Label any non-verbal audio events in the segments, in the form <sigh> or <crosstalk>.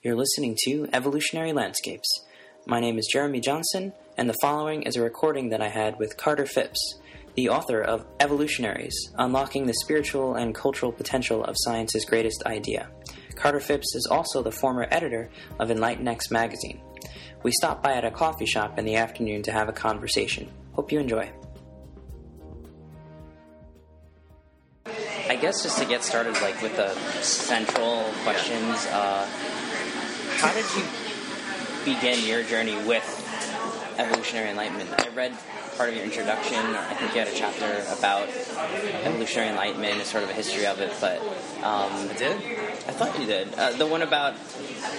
You're listening to Evolutionary Landscapes. My name is Jeremy Johnson, and the following is a recording that I had with Carter Phipps, the author of Evolutionaries Unlocking the Spiritual and Cultural Potential of Science's Greatest Idea. Carter Phipps is also the former editor of EnlightenNext magazine. We stopped by at a coffee shop in the afternoon to have a conversation. Hope you enjoy. I guess just to get started, like with the central questions, uh, how did you begin your journey with evolutionary enlightenment? I read part of your introduction. I think you had a chapter about evolutionary enlightenment and sort of a history of it, but um, I did. I thought you did. Uh, the one about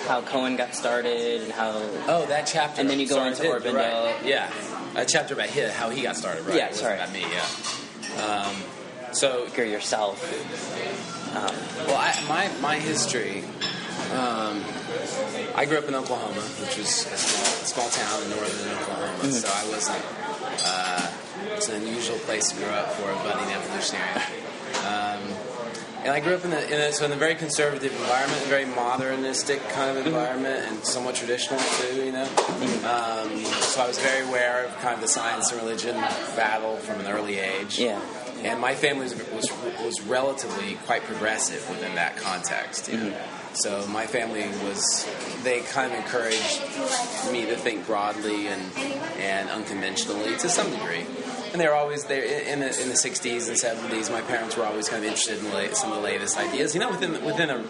how Cohen got started and how. Oh, that chapter. And then you go Sorry, into Aurobindo. right. Yeah, a chapter about his, how he got started. Right. Yeah, sorry. About me. Yeah. Um, so, Figure yourself. Um, well, I, my my history. Um, I grew up in Oklahoma, which was a small town in northern Oklahoma. Mm-hmm. So I wasn't. Uh, it's an unusual place to grow up for a budding evolutionarian. Um, and I grew up in a, in a so in a very conservative environment, a very modernistic kind of environment, and somewhat traditional too. You know, um, so I was very aware of kind of the science and religion battle from an early age. yeah. And my family was, was, was relatively quite progressive within that context. You know? So my family was, they kind of encouraged me to think broadly and, and unconventionally to some degree. And they were always there in the, in the 60s and 70s. My parents were always kind of interested in la- some of the latest ideas, you know, within, within a,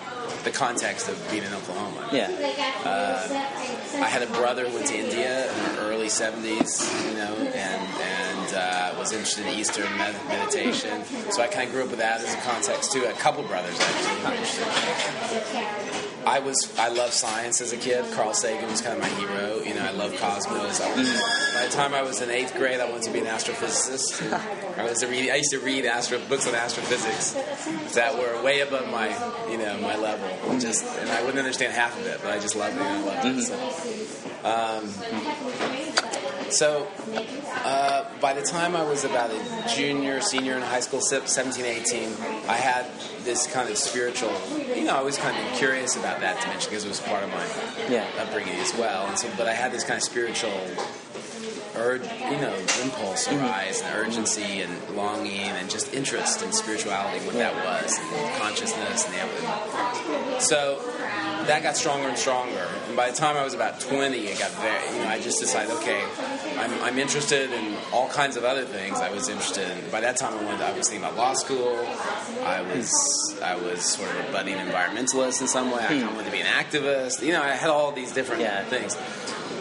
the context of being in Oklahoma. Yeah. Uh, I had a brother who went to India in the early 70s, you know, and, and uh, was interested in Eastern med- meditation. So I kind of grew up with that as a context too. A couple brothers actually. I was I loved science as a kid. Carl Sagan was kind of my hero. You know, I love cosmos. I was, by the time I was in eighth grade, I wanted to be an astrophysicist. I was read. I used to read astro books on astrophysics that were way above my you know my level. Just and I wouldn't understand half of it, but I just loved it. I loved it. So. So, uh, by the time I was about a junior, senior in high school, se- 17, 18, I had this kind of spiritual, you know, I was kind of curious about that dimension because it was part of my Yeah. upbringing as well. And so, but I had this kind of spiritual urge, you know, impulse arise and urgency and longing and just interest in spirituality, what that was, and consciousness and the evidence. So that got stronger and stronger. And by the time I was about 20, it got very, you know, I just decided, okay, I'm, I'm interested in all kinds of other things I was interested in. By that time, I wanted, I was thinking about law school. I was, I was sort of a budding environmentalist in some way. I kind of hmm. wanted to be an activist. You know, I had all these different Yeah. things.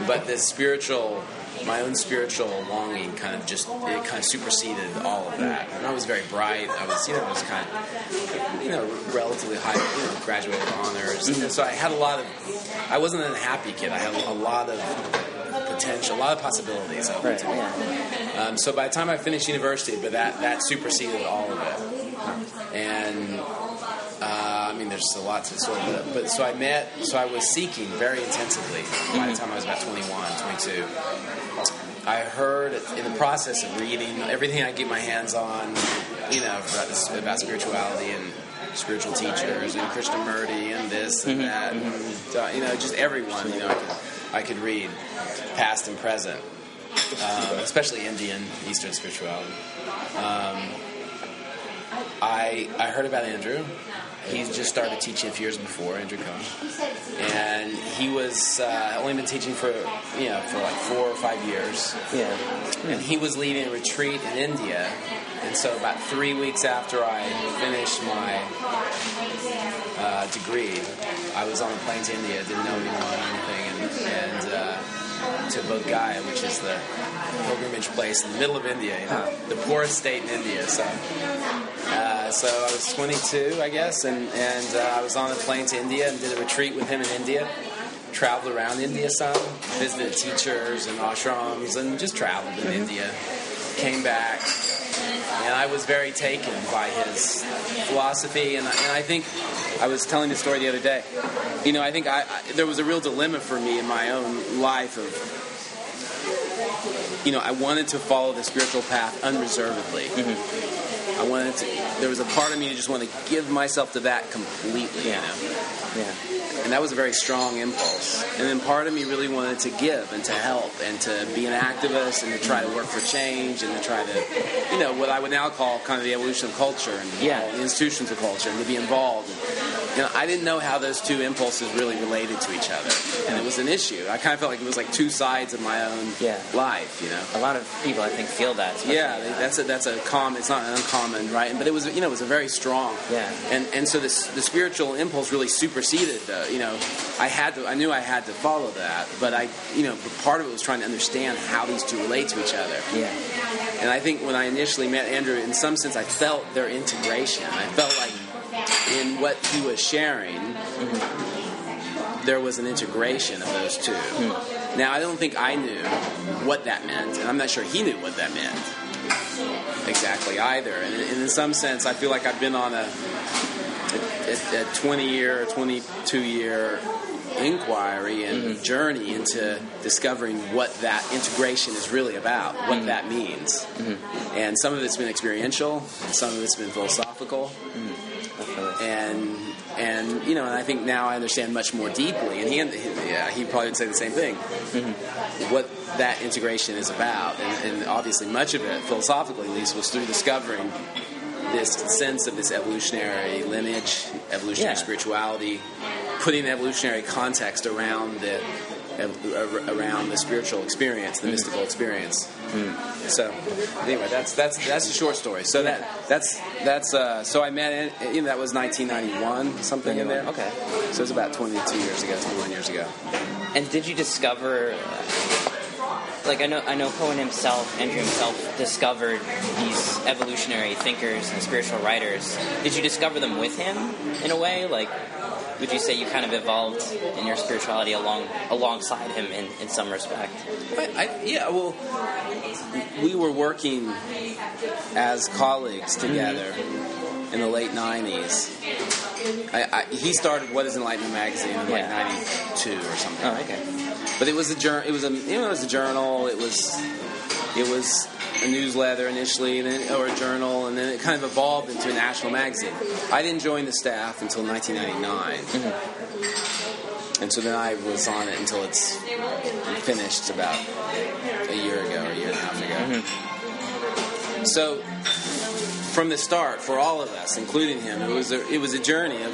But this spiritual, my own spiritual longing kind of just, it kind of superseded all of that. And I was very bright. I was, you know, I was kind of, you know, relatively high, you know, graduated with honors. And so I had a lot of, I wasn't a happy kid. I had a lot of potential, a lot of possibilities. open Right. to me. Um, so by the time I finished university, but that, that superseded all of it. And uh, I mean, there's a lot to sort of, but so I met, so I was seeking very intensively by the time I was about 21, 22. I heard in the process of reading everything I get my hands on, you know, about, about spirituality and spiritual teachers and Krishnamurti and this and that, and, uh, you know, just everyone, you know, I could, read, past and present, um, especially Indian Eastern spirituality. Um, I I heard about Andrew. He just started teaching a few years before Andrew Cohen, and he was uh, only been teaching for you know for like four or five years. Yeah. And he was leading a retreat in India, and so about three weeks after I finished my uh, degree, I was on a plane to India. Didn't know anyone and, uh, to Bodh which is the pilgrimage place in the middle of India, you know, the poorest state in India. So, uh, so I was 22, I guess, and and uh, I was on a plane to India and did a retreat with him in India. Traveled around India some, visited teachers and ashrams, and just traveled in India. Came back, and I was very taken by his philosophy. And, I- and I think I was telling the story the other day. You know, I think I, I there was a real dilemma for me in my own life of, you know, I wanted to follow the spiritual path unreservedly. Mm-hmm. I wanted to. There was a part of me that just wanted to give myself to that completely. Yeah. You know, Yeah. And that was a very strong impulse. And then part of me really wanted to give and to help and to be an activist and to try to work for change and to try to, you know, what I would now call kind of the evolution of culture and Yeah. the institutions of culture and to be involved. You know, I didn't know how those two impulses really related to each other, and it was an issue. I kind of felt like it was like two sides of my own Yeah. life, you know. A lot of people, I think, feel that. Yeah, uh, that's a that's a common. It's not an uncommon, right? But it was you know it was a very strong. Yeah. And and so this the spiritual impulse really superseded. The, you know, I had to. I knew I had to follow that, but I you know but part of it was trying to understand how these two relate to each other. yeah. And I think when I initially met Andrew, in some sense, I felt their integration. I felt like in what he was sharing, there was an integration of those two. Hmm. Now, I don't think I knew what that meant, and I'm not sure he knew what that meant exactly either. And, and in some sense, I feel like I've been on a, a, a 20 year, 22 year inquiry and mm-hmm. journey into discovering what that integration is really about, what mm-hmm. that means. Mm-hmm. And some of it's been experiential, some of it's been philosophical, Definitely. And and you know, and I think now I understand much more deeply. And he, he yeah, he probably would say the same thing. Mm-hmm. What that integration is about, and, and obviously much of it, philosophically at least, was through discovering this sense of this evolutionary lineage, evolutionary Yeah. spirituality, putting an evolutionary context around the ar- around the spiritual experience, the mm-hmm. mystical experience. Mm. So anyway, that's that's that's a short story. So that that's that's uh, so I met in, you know that was 1991 something in there. Mm-hmm. Okay. So it was about 22 years ago, 21 years ago. And did you discover, like I know, I know Cohen himself, Andrew himself, discovered these evolutionary thinkers and spiritual writers. Did you discover them with him in a way? Like, would you say you kind of evolved in your spirituality along alongside him in, in some respect? I, I, yeah, well, we were working as colleagues together in the late 90s. I, I, he started What Is Enlightenment magazine in like Yeah. 92 or something. Oh, okay. But it was a journal. It was a you know it was a journal. It was it was a newsletter initially, and then, or a journal, and then it kind of evolved into a national magazine. I didn't join the staff until 1999, mm-hmm. and so then I was on it until it's finished about a year ago a year and a half ago. Mm-hmm. So from the start, for all of us, including him, it was a, it was a journey of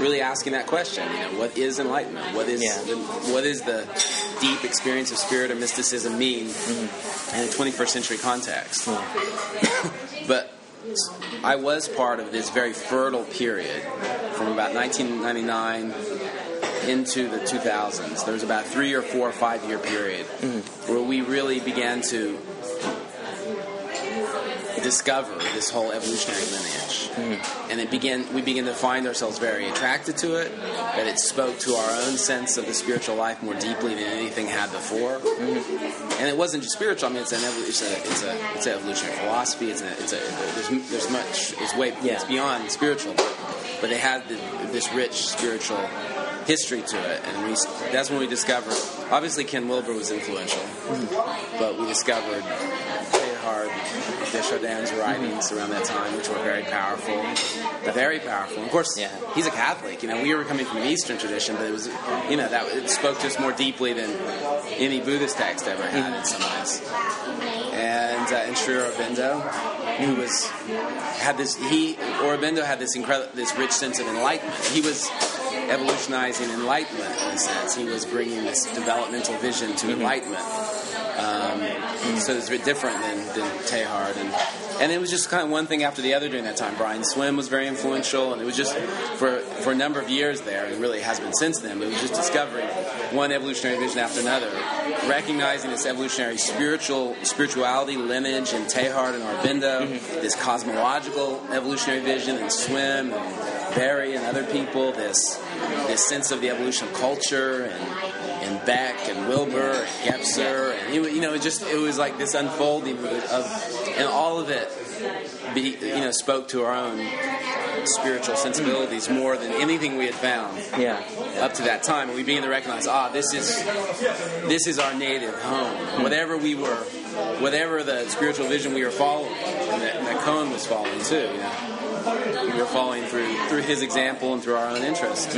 really asking that question. You know, what is enlightenment? What is Yeah. the, what is the deep experience of spirit or mysticism mean mm-hmm. in a 21st century context? <coughs> but I was part of this very fertile period from about 1999 into the 2000s. There was about three or four or five year period mm-hmm. where we really began to discover this whole evolutionary lineage, and it began. We began to find ourselves very attracted to it. That it spoke to our own sense of the spiritual life more deeply than anything had before. And it wasn't just spiritual. I mean, it's an evol- it's a it's a it's an evolutionary philosophy. It's a it's a there's there's much. It's way Yeah. it's beyond spiritual, but it had the, this rich spiritual history to it, and we that's when we discovered. Obviously, Ken Wilber was influential, but we discovered Teilhard de Chardin's writings around that time, which were very powerful, very powerful. Of course, Yeah. he's a Catholic. You know, we were coming from an Eastern tradition, but it was, you know, that it spoke to us more deeply than any Buddhist text ever had in some ways. And uh, and Sri Aurobindo, who was had this he Aurobindo had this incredible this rich sense of enlightenment. He was evolutionizing enlightenment in a sense. He was bringing this developmental vision to enlightenment. Um, so it's a bit different than, than Teilhard. And, and it was just kind of one thing after the other during that time. Brian Swimme was very influential, and it was just for, for a number of years there, and really has been since then, but it was just discovering one evolutionary vision after another, recognizing this evolutionary spiritual spirituality lineage in Teilhard and Aurobindo, mm-hmm. this cosmological evolutionary vision in Swimme and Berry and other people, this, this sense of the evolution of culture and and Beck and Wilber and Gebser and you you know it just it was like this unfolding of, and all of it be, you know spoke to our own spiritual sensibilities more than anything we had found Yeah. up to that time. And we began to recognize ah this is this is our native home. Whatever we were whatever the spiritual vision we were following and that, and that Cohen was following too you know. We were following through through his example and through our own interest.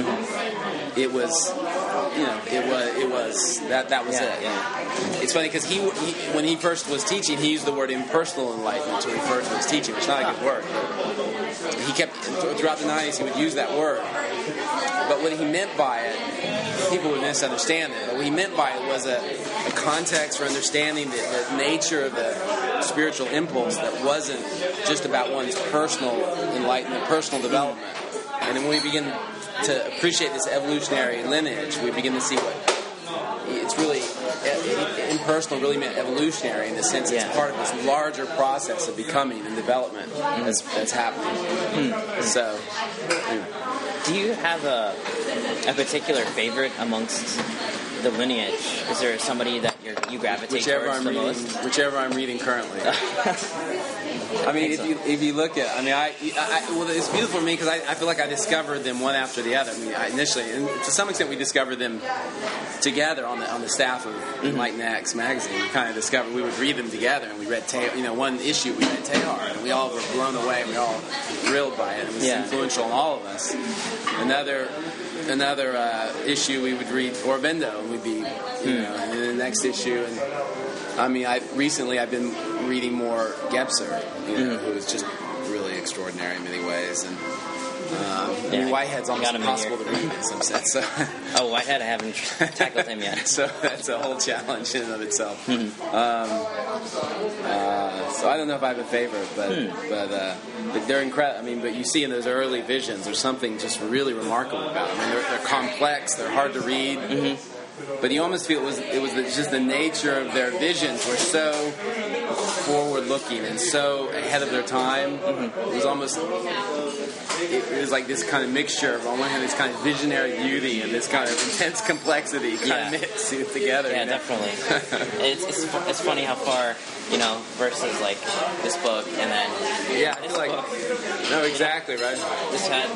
It was, you know, it was it was that that was Yeah, it. yeah. It's funny because he, he when he first was teaching, he used the word impersonal enlightenment to refer to his teaching, which is not a good word. He kept throughout the '90s he would use that word, but what he meant by it, people would misunderstand it. But what he meant by it was a, a context for understanding the, the nature of the spiritual impulse that wasn't just about one's personal enlightenment, personal development. And then when we begin to appreciate this evolutionary lineage, we begin to see what it's really uh, impersonal really meant evolutionary in the sense Yeah. it's part of this larger process of becoming and development that's, that's happening. So, yeah. Do you have a, a particular favorite amongst the lineage? Is there somebody that you're, you gravitate whichever towards I'm the reading, most? whichever I'm reading currently. <laughs> I mean, if you if you look at, I mean, I, I well, it's beautiful for me because I, I feel like I discovered them one after the other. I mean, I initially, and to some extent, we discovered them together on the on the staff of Mm-hmm. Magazine. We kind of discovered we would read them together, and we read, you know, one issue we read Teilhard, and we all were blown away. We all thrilled by it. It was Yeah. influential on all of us. Another another uh, issue we would read Aurobindo, and we'd be, you Hmm. know, and then the next issue, and I mean, I recently I've been reading more Gebser, you know, Mm-hmm. who is just really extraordinary in many ways, and um, I Yeah, mean, Whitehead's almost got him in impossible to read in some sense. So, <laughs> Oh, Whitehead, I haven't tackled him yet. <laughs> so that's a whole challenge in and of itself. Mm-hmm. Um, uh, so I don't know if I have a favorite, but Hmm. but uh, but they're incredible. I mean, but you see in those early visions, there's something just really remarkable about them. I mean, they're, they're complex, they're hard to read. Mm-hmm. But you almost feel it was it was just the nature of their visions were so forward looking and so ahead of their time. Mm-hmm. It was almost it, it was like this kind of mixture of on one hand this kind of visionary beauty and this kind of intense complexity kind Yeah. of mixed <laughs> together. Yeah, you know? definitely. it's, it's it's funny how far you know versus like this book and then Yeah, I this like book no, exactly right. just had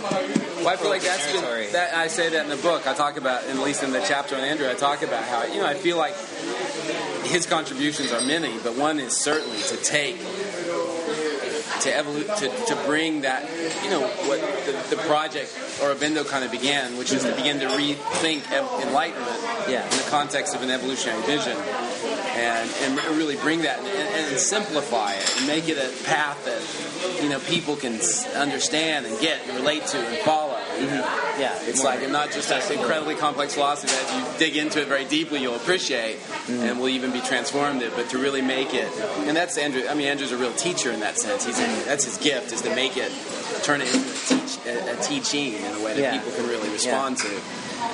Well, I feel like that's been that I say that in the book. I talk about, at least in the chapter on Andrew, I talk about how you know I feel like his contributions are many, but one is certainly to take to evolu- to, to bring that you know what the, the project or Aurobindo kind of began, which is to begin to rethink ev- enlightenment Yeah. in the context of an evolutionary vision. And, and really bring that and, and simplify it and make it a path that you know people can understand and get and relate to and follow. Mm-hmm. yeah It's like not just an incredibly complex philosophy that you dig into it very deeply, you'll appreciate, mm-hmm. and will even be transformative. But to really make it, and that's Andrew. I mean, Andrew's a real teacher in that sense. He's mm-hmm. that's his gift is to make it turn it into a, teach, a, a teaching in a way that Yeah. people can really respond to.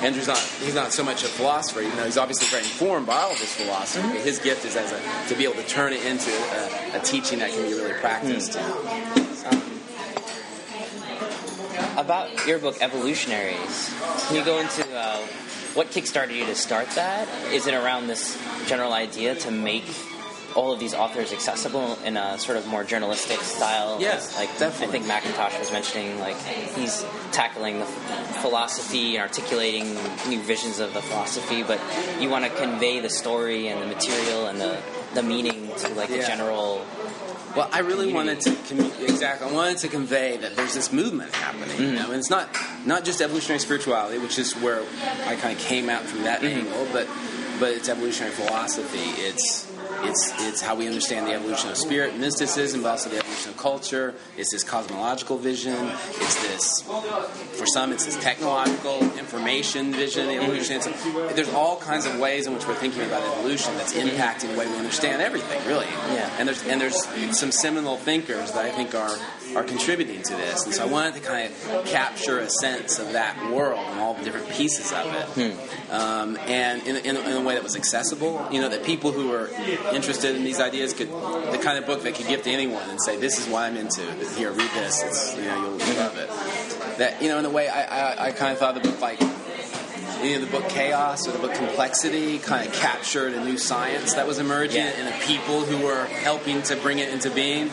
Andrew's not he's not so much a philosopher, even though he's obviously very informed by all of this philosophy. But his gift is as a to be able to turn it into a, a teaching that can be really practiced. About your book evolutionaries can you go into uh, what kickstarted you to start that is it around this general idea to make all of these authors accessible in a sort of more journalistic style Yeah, As, like definitely. i think McIntosh was mentioning like he's tackling the philosophy and articulating new visions of the philosophy but you want to convey the story and the material and the the meaning to like the Yeah. general Well, I really wanted to commu- exactly. I wanted to convey that there's this movement happening. You know, mm-hmm. and it's not not just evolutionary spirituality, which is where I kind of came out from that mm-hmm. angle, but but it's evolutionary philosophy. It's it's it's how we understand the evolution of spirit, mysticism, but also the evolution of culture. It's this cosmological vision. It's this for some, it's this technological information vision. Evolution. It's, there's all kinds of ways in which we're thinking about evolution that's impacting the way we understand everything, really. Yeah. And there's and there's some seminal thinkers that I think are are contributing to this, and so I wanted to kind of capture a sense of that world and all the different pieces of it, um, and in, in, in a way that was accessible. You know, that people who are interested in these ideas could the kind of book they could give to anyone and say, "This is what I'm into. Here, read this. It's you know you'll love it." That you know, in a way, I I, I kind of thought of the book like you know, the book Chaos or the book Complexity kind of captured a new science that was emerging Yeah. and the people who were helping to bring it into being.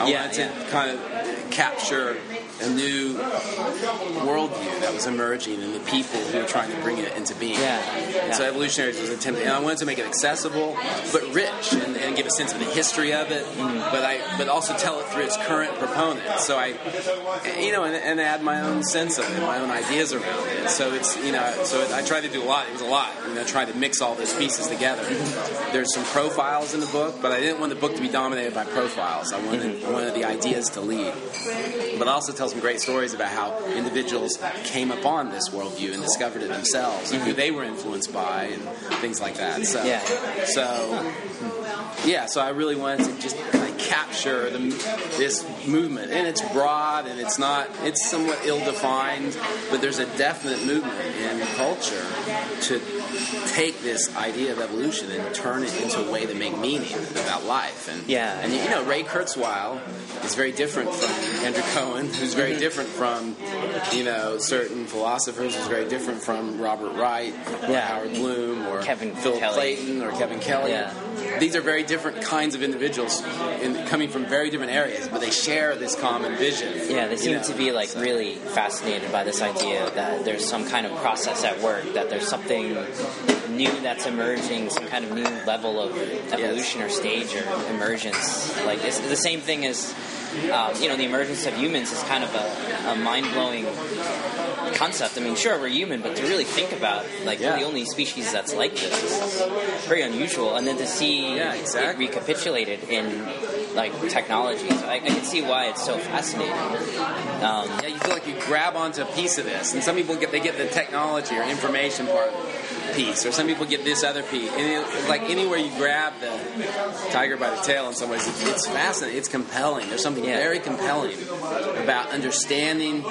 I Yeah, wanted to yeah. kind of capture a new worldview that was emerging and the people who were trying to bring it into being. Yeah, And so evolutionaries was attempting, and I wanted to make it accessible but rich and, and give a sense of the history of it, mm-hmm. but I but also tell it through its current proponents. So I, you know, and, and add my own sense of it, my own ideas around it. So it's you know, so I tried to do a lot. It was a lot. You know, trying to mix all those pieces together. Mm-hmm. There's some profiles in the book, but I didn't want the book to be dominated by profiles. I wanted I wanted the ideas to lead but also tell some great stories about how individuals came upon this worldview and discovered it themselves, and who mm-hmm. they were influenced by, and things like that. So, Yeah. so yeah, so I really wanted to just capture the, this movement, and it's broad and it's not, it's somewhat ill-defined, but there's a definite movement in culture to take this idea of evolution and turn it into a way to make meaning about life. And Yeah. and you know, Ray Kurzweil is very different from Andrew Cohen, who's very mm-hmm. different from, you know, certain philosophers, who's very different from Robert Wright, or Yeah. Howard Bloom, or Kevin Phil Kelly. Clayton, or Kevin Kelly. Yeah. These are very different kinds of individuals in, coming from very different areas, but they share this common vision. Yeah, they you seem know, to be like so- really fascinated by this idea that there's some kind of process at work, that there's something new that's emerging, some kind of new level of evolution or stage or emergence. Like it's the same thing as um, you know the emergence of humans is kind of a, a mind blowing concept. I mean, sure we're human, but to really think about like Yeah. we're the only species that's like this is very unusual. And then to see Yeah, it recapitulated in like technologies, I, I can see why it's so fascinating. Um, Yeah, you feel like you grab onto a piece of this, and some people get they get the technology or information part piece, or some people get this other piece. And it, like anywhere you grab the tiger by the tail, in some ways, it's, it's fascinating. It's compelling. There's something Yeah. very compelling about understanding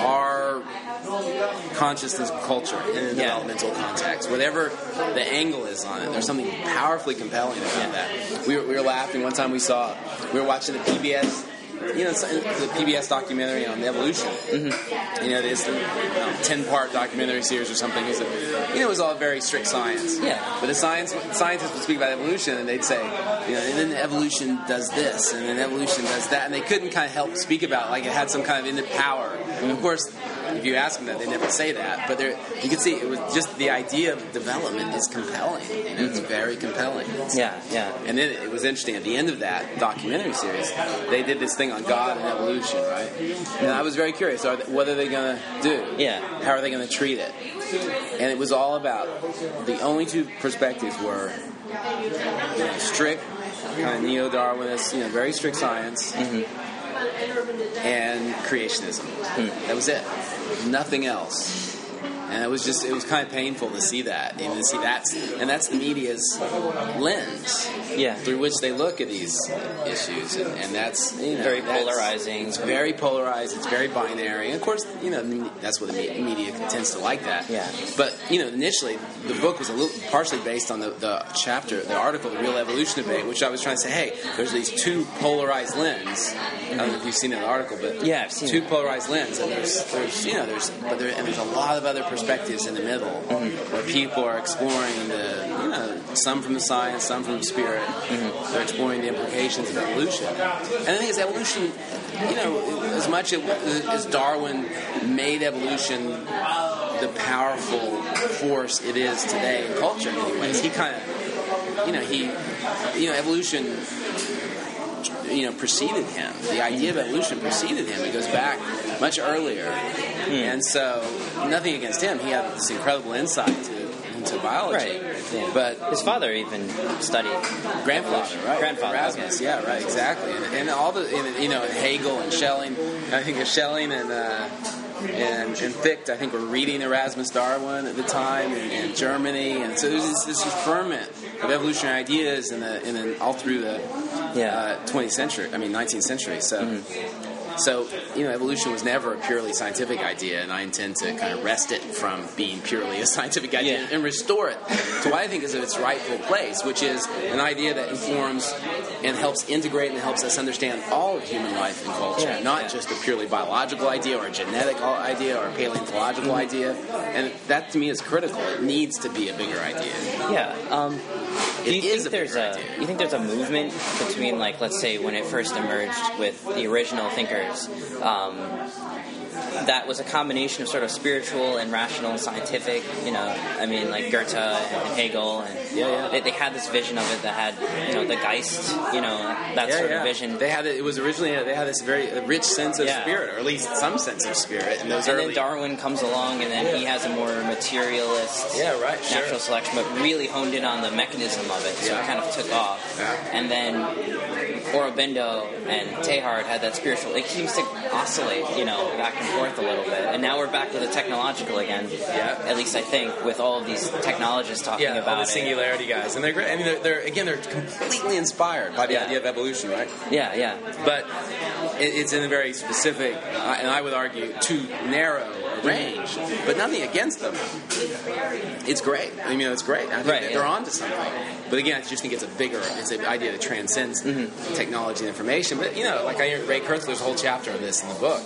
our consciousness culture in a Yeah. developmental context. Whatever the angle is on it, there's something powerfully compelling about that. We were, we were laughing one time we saw, we were watching the PBS, you know, the PBS documentary on the evolution. Mm-hmm. You know, this ten part documentary series or something. It's a, you know, it was all very strict science. Yeah. But the science scientists would speak about evolution, and they'd say, you know, and then evolution does this, and then evolution does that, and they couldn't kind of help speak about it, like it had some kind of innate power. And of course, if you ask them that, they never say that. But there, you can see it was just the idea of development is compelling. You know, it's mm-hmm. very compelling. yeah, yeah. And then it was interesting at the end of that documentary series, they did this thing on God and evolution, right? And I was very curious, are they, what are they going to do? Yeah. How are they going to treat it? And it was all about the only two perspectives were you know, strict, kind of neo Darwinist, you know, very strict science, mm-hmm. And creationism. Hmm. That was it. Nothing else. And it was just, it was kind of painful to see that. And to see that's, and that's the media's lens Yeah. through which they look at these issues. And, and that's, you know, Very that's- polarizing. It's very polarized. It's very binary. And of course, you know, that's what the media tends to like that. Yeah. But, you know, initially, the book was a little partially based on the, the chapter, the article, The Real Evolution Debate, which I was trying to say, hey, there's these two polarized lenses. I don't know if you've seen it in the article, but Yeah, I've seen two it. polarized lenses. And there's, there's, you know, there's, but there, and there's a lot of other perspectives in the middle where people are exploring the, you know, some from the science, some from the spirit. Mm-hmm. They're exploring the implications of evolution. And the thing is, evolution, you know, as much as Darwin made evolution the powerful force it is today in culture in many ways, he kind of, you know, he, you know, evolution you know preceded him. The idea of evolution preceded him. It goes back much earlier, and so nothing against him. He had this incredible insight to, into biology. Right. Yeah. But His father even studied. grandfather, right? Grandfather, Erasmus, yeah, right, exactly. And, and all the, and, you know, and Hegel and Schelling. I think of Schelling and. Uh, and, and Fichte, I think, were reading Erasmus Darwin at the time in, in Germany, and so there's this, this ferment of evolutionary ideas in the, in the, all through the Yeah. uh, 20th century, I mean 19th century. So, so you know, evolution was never a purely scientific idea, and I intend to kind of wrest it from being purely a <laughs> scientific idea Yeah. and restore it to what I think is its rightful place, which is an idea that informs and helps integrate and helps us understand all of human life and culture, Yeah, not yeah. just a purely biological idea or a genetic idea or a paleontological idea. And that to me is critical. It needs to be a bigger idea. Yeah. Um, Do you think there's a idea. you think there's a movement between like let's say when it first emerged with the original thinkers um, that was a combination of sort of spiritual and rational and scientific you know I mean like Goethe and Hegel and Yeah, yeah. They, they had this vision of it that had you know the Geist you know that yeah, sort of vision They had it. It was originally they had this very rich sense of spirit, or at least some sense of spirit. In those and early, then Darwin comes along and then he has a more materialist Yeah, right, sure. natural selection but really honed in on the mechanism of it so it kind of took off and then Aurobindo and Teilhard had that spiritual it seems to oscillate you know back and forth a little bit and now we're back to the technological again Yeah. at least I think with all of these technologists talking yeah, all about the it singularity guys, and they're great. I mean, they're, they're again, they're completely inspired by the Yeah. idea of evolution, right? yeah yeah But it, it's in a very specific, and I would argue, too narrow range. But nothing against them. It's great. I mean, it's great. I think Right, that yeah. they're onto something. But again, I just think it's a bigger, it's an idea that transcends Mm-hmm. technology and information. But you know, like I Ray Kurtz, there's a whole chapter on this in the book.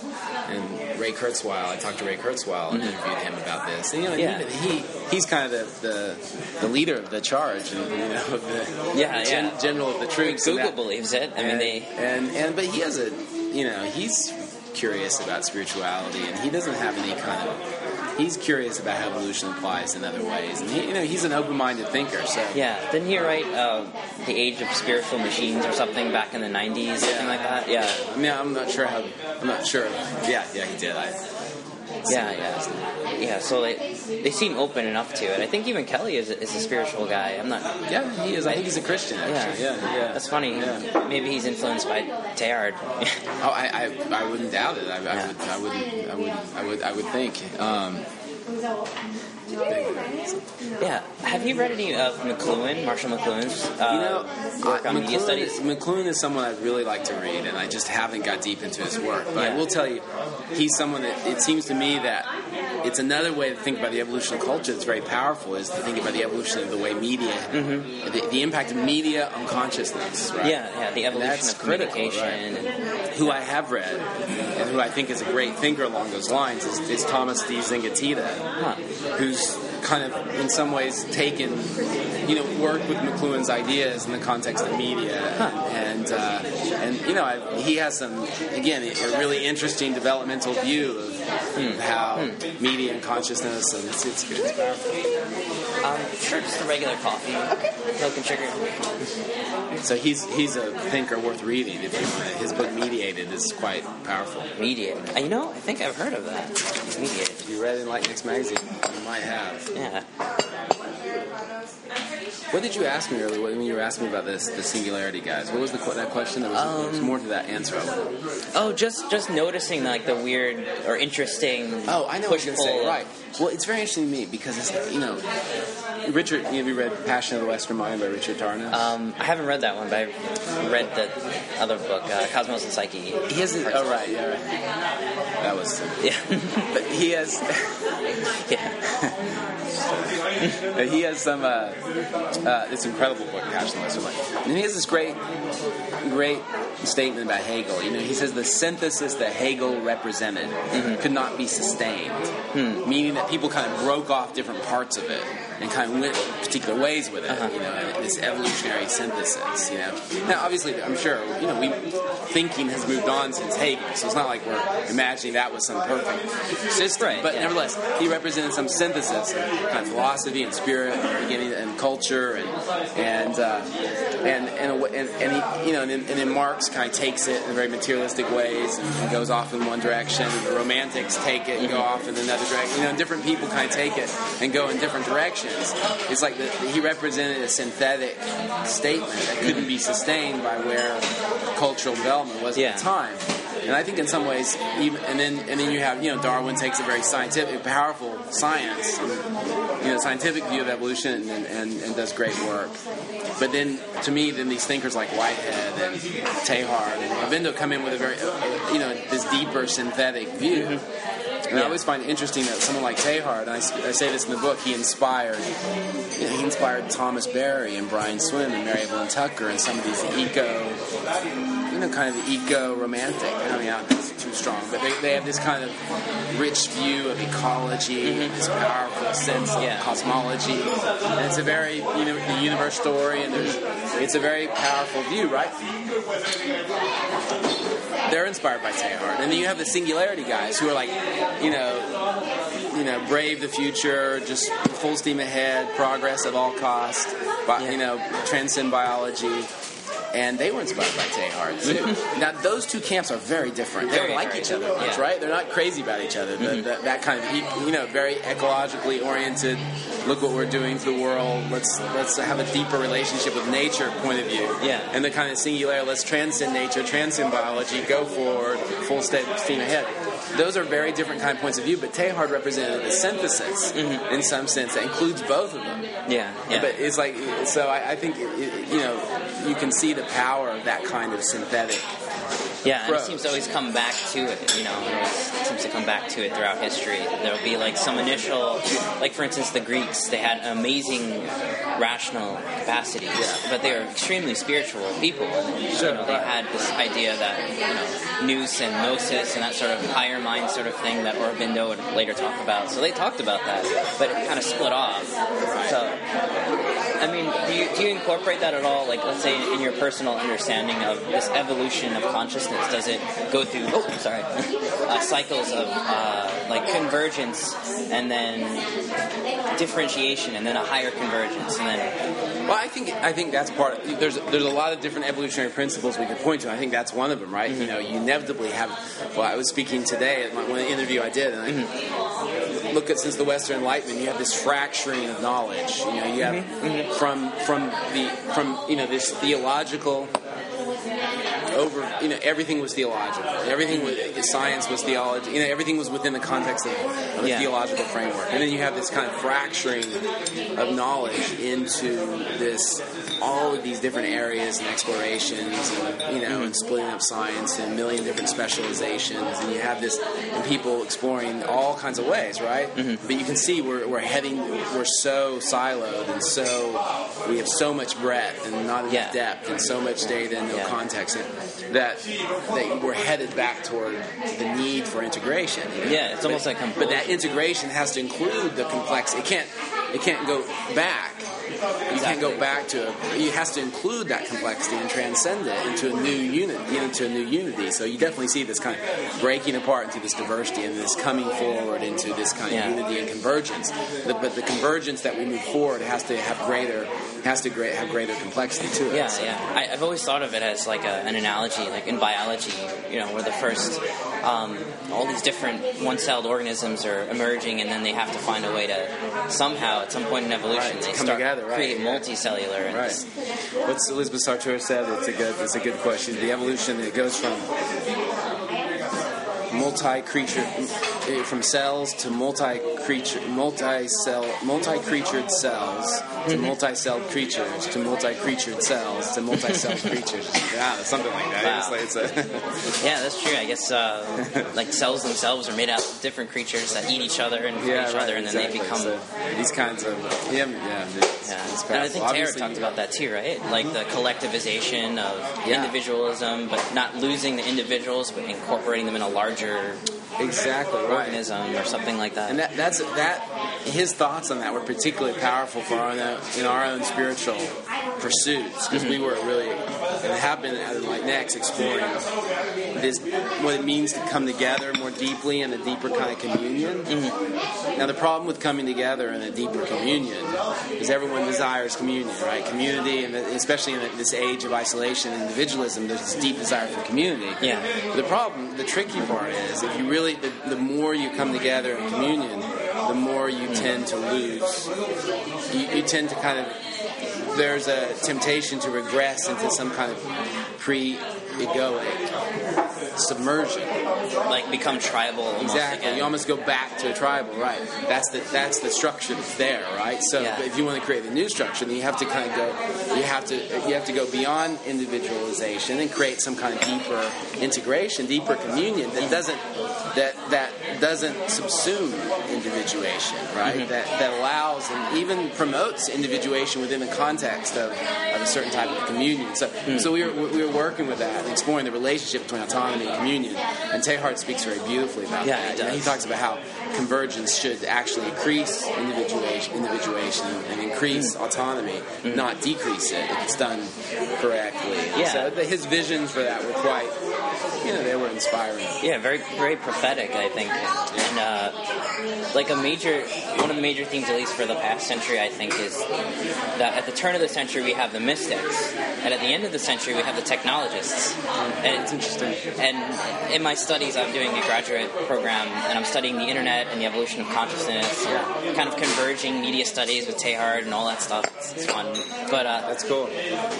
And Ray Kurzweil, I talked to Ray Kurzweil and interviewed him about this. And, you know, Mm-hmm. Yeah. he, he he's kind of the, the the leader of the charge, and you know, of the Yeah, gen- yeah. general of the troops. Google believes it I mean and, they and and but he has a you know he's curious about spirituality and he doesn't have any kind of he's curious about how evolution applies in other ways. And he, you know he's an open-minded thinker so. Yeah, didn't he write uh, The Age of Spiritual Machines or something back in the 90s, something like that? Yeah, I mean I'm not sure how I'm not sure. Yeah yeah he did. I yeah, yeah. Yeah, so they, they seem open enough to it. I think even Kelly is a, is a spiritual guy. I'm not. yeah he is I think he's a Christian actually yeah yeah, That's funny. Yeah. Maybe he's influenced by Teilhard. <laughs> oh I, I, I wouldn't doubt it I, I Yeah. would I wouldn't I would I would I would think um, yeah. Have you read any of McLuhan, Marshall McLuhan's uh, You know, work on media McLuhan, studies? McLuhan is someone I'd really like to read, and I just haven't got deep into his work. But Yeah. I will tell you, he's someone that it seems to me that it's another way to think about the evolution of culture that's very powerful is to think about the evolution of the way media, the, the impact of media on consciousness. Right? Mm-hmm. Yeah, yeah. The evolution of critical, right. Who I have read, and who I think is a great thinker along those lines, is, is Thomas de Zengotita huh. Who's kind of in some ways taken, you know, worked with McLuhan's ideas in the context of media, and uh, and you know, I, he has some again a really interesting developmental view of how media and consciousness and it's it's, it's powerful. Um, sure, just a regular coffee. Okay. Milk and sugar. So he's he's a thinker worth reading if you want. His book Mediated is quite powerful. Mediated. You know, I think I've heard of that. Mediated. You read it in EnlightenNext magazine, you might have. Yeah. What did you ask me earlier when you were asking me about this, the singularity guys? What was the that question? There was, there was more to that answer. Oh, just just noticing like the weird or interesting. Oh, I know what you're going to say. Right. Well, it's very interesting to me because it's, you know, Richard. You know, you read Passion of the Western Mind by Richard Tarnas. Um, I haven't read that one, but I read the other book, uh, Cosmos and Psyche. he has. A, oh, right. Yeah. Right. That was. Yeah. <laughs> But he has. yeah. But he has some. Uh, uh, this incredible book, the Western and he has this great, great statement about Hegel. You know, he says the synthesis that Hegel represented could not be sustained, meaning that people kind of broke off different parts of it and kind of went particular ways with it. You know, this evolutionary synthesis. You know, now obviously, I'm sure you know we thinking has moved on since Hegel, so it's not like we're imagining that was some perfect system. Right, but yeah. nevertheless, he represented some synthesis of kind of philosophy and spirit, and beginning and culture, and and uh, and and, and, and he, you know, and then, and then Marx kind of takes it in very materialistic ways and goes off in one direction, and the Romantics take it and go off in another direction. You know, different people kind of take it and go in different directions. It's like the, he represented a synthetic statement that couldn't be sustained by where cultural development was Yeah. at the time. And I think in some ways, even and then and then you have you know Darwin takes a very scientific, powerful science, and, you know, scientific view of evolution and, and, and does great work. But then to me, then these thinkers like Whitehead and Teilhard and Aurobindo come in with a very you know this deeper synthetic view. Mm-hmm. And I always find it interesting that someone like Teilhard, and I, I say this in the book, he inspired, you know, he inspired Thomas Berry and Brian Swimme and Mary Evelyn Tucker and some of these eco you know, kind of eco-romantic. I mean, I don't think it's too strong, but they, they have this kind of rich view of ecology, mm-hmm. this powerful sense of yeah. cosmology, and it's a very you know the universe story, and there's it's a very powerful view, right? They're inspired by Teilhard, and then you have the singularity guys who are like, you know, you know, brave the future, just full steam ahead, progress at all cost, but, you know, transcend biology and they were inspired by Teilhard too. <laughs> now those two camps are very different. They don't like each other much, yeah. right? They're not crazy about each other. Mm-hmm. The, the, that kind of you know very ecologically oriented. Look what we're doing to the world. Let's let's have a deeper relationship with nature point of view. Yeah. And the kind of singular. Let's transcend nature, transcend biology, go forward, full steam ahead those are very different kind of points of view. But Teilhard represented a synthesis mm-hmm. in some sense that includes both of them. Yeah, yeah. But it's like so. I, I think it, you know you can see the power of that kind of synthetic yeah, and it seems to always come back to it. You know, it seems to come back to it throughout history. There'll be like some initial, like for instance, the Greeks. They had amazing rational capacities, yeah. but they were extremely spiritual people. Sure, you know, they had this idea that you know, nous and gnosis and that sort of higher mind sort of thing that Aurobindo would later talk about. So they talked about that, but it kind of split off. So, I mean, do you, incorporate that at all? Like, let's say in your personal understanding of this evolution of consciousness? Does it go through? Oh, sorry, <laughs> uh, cycles of uh, like convergence and then differentiation and then a higher convergence and then. Well, I think I think that's part. Of, there's there's a lot of different evolutionary principles we could point to. I think that's one of them, right? Mm-hmm. You know, you inevitably have. Well, I was speaking today at my, one interview I did, and I. Mm-hmm look at since the Western Enlightenment, you have this fracturing of knowledge. You know, you have mm-hmm. from from the from you know this theological over, you know, everything was theological. Everything was science was theology. You know, everything was within the context of, of a yeah. theological framework. And then you have this kind of fracturing of knowledge into this all of these different areas and explorations, and, you know, mm-hmm. and splitting up science in a million different specializations. And you have this, and people exploring all kinds of ways, right? Mm-hmm. But you can see we're, we're heading, we're so siloed and so, we have so much breadth and not enough yeah. depth and so much data and no context that, that we're headed back toward the need for integration. You know? Yeah, it's almost but, like But that integration has to include the complex. It can't, it can't go back you can't go back to it. It has to include that complexity and transcend it into a new unit, into a new unity. So you definitely see this kind of breaking apart into this diversity and this coming forward into this kind of yeah. unity and convergence. but the convergence that we move forward has to have greater has to great, have greater complexity to it. Yeah, so. yeah. I, have always thought of it as like a, an analogy, like in biology, you know, where the first um, all these different one-celled organisms are emerging, and then they have to find a way to somehow, at some point in evolution, right, they start together, right. create multicellular. right. What's Elisabet Sahtouris said? It's a good. It's a good question. The evolution it goes from multi-creature from cells to multi-creature multi-cell multi-creatured cells to mm-hmm. multi-celled creatures to multi-creatured cells to multi-celled <laughs> creatures yeah something like that wow. it's like, it's a <laughs> yeah that's true I guess uh, like cells themselves are made out of different creatures that eat each other and yeah, each right, other and exactly. then they become so these kinds of yeah yeah, it's, yeah. It's and I think Teilhard talked about that too right like the collectivization of yeah. individualism but not losing the individuals but incorporating them in a larger exactly right. organism or something like that. And that, that's that. His thoughts on that were particularly powerful for our own, in our own spiritual pursuits because mm-hmm. we were really and have been like next exploring this what it means to come together more deeply in a deeper kind of communion. Mm-hmm. Now the problem with coming together in a deeper communion is everyone desires communion, right? Community, and especially in this age of isolation and individualism, there's this deep desire for community. Yeah. The problem, the tricky part is if you really, the, the more you come together in communion, the more you tend to lose. You, you tend to kind of, there's a temptation to regress into some kind of pre egoic submersion. like become tribal. Exactly. Again. You almost go back to a tribal, right? That's the that's the structure that's there, right? So Yeah. if you want to create a new structure, then you have to kind of go. You have to you have to go beyond individualization and create some kind of deeper integration, deeper communion that doesn't that that doesn't subsume individuation, right? Mm-hmm. That that allows and even promotes individuation within the context of, of a certain type of communion. So Mm. so we were we were working with that, and exploring the relationship between autonomy communion. And Teilhard speaks very beautifully about Yeah, that. he he talks about how convergence should actually increase individuation, individuation and increase mm. autonomy, mm. not decrease it if it's done correctly. Yeah. So his visions for that were quite, you know, they were inspiring. Yeah, very very prophetic, I think, and uh, like a major one of the major themes, at least for the past century, I think, is that at the turn of the century we have the mystics, and at the end of the century we have the technologists. And it's interesting. And in my studies, I'm doing a graduate program, and I'm studying the internet and the evolution of consciousness, kind of converging media studies with Teilhard and all that stuff. It's, it's fun, but uh, That's cool.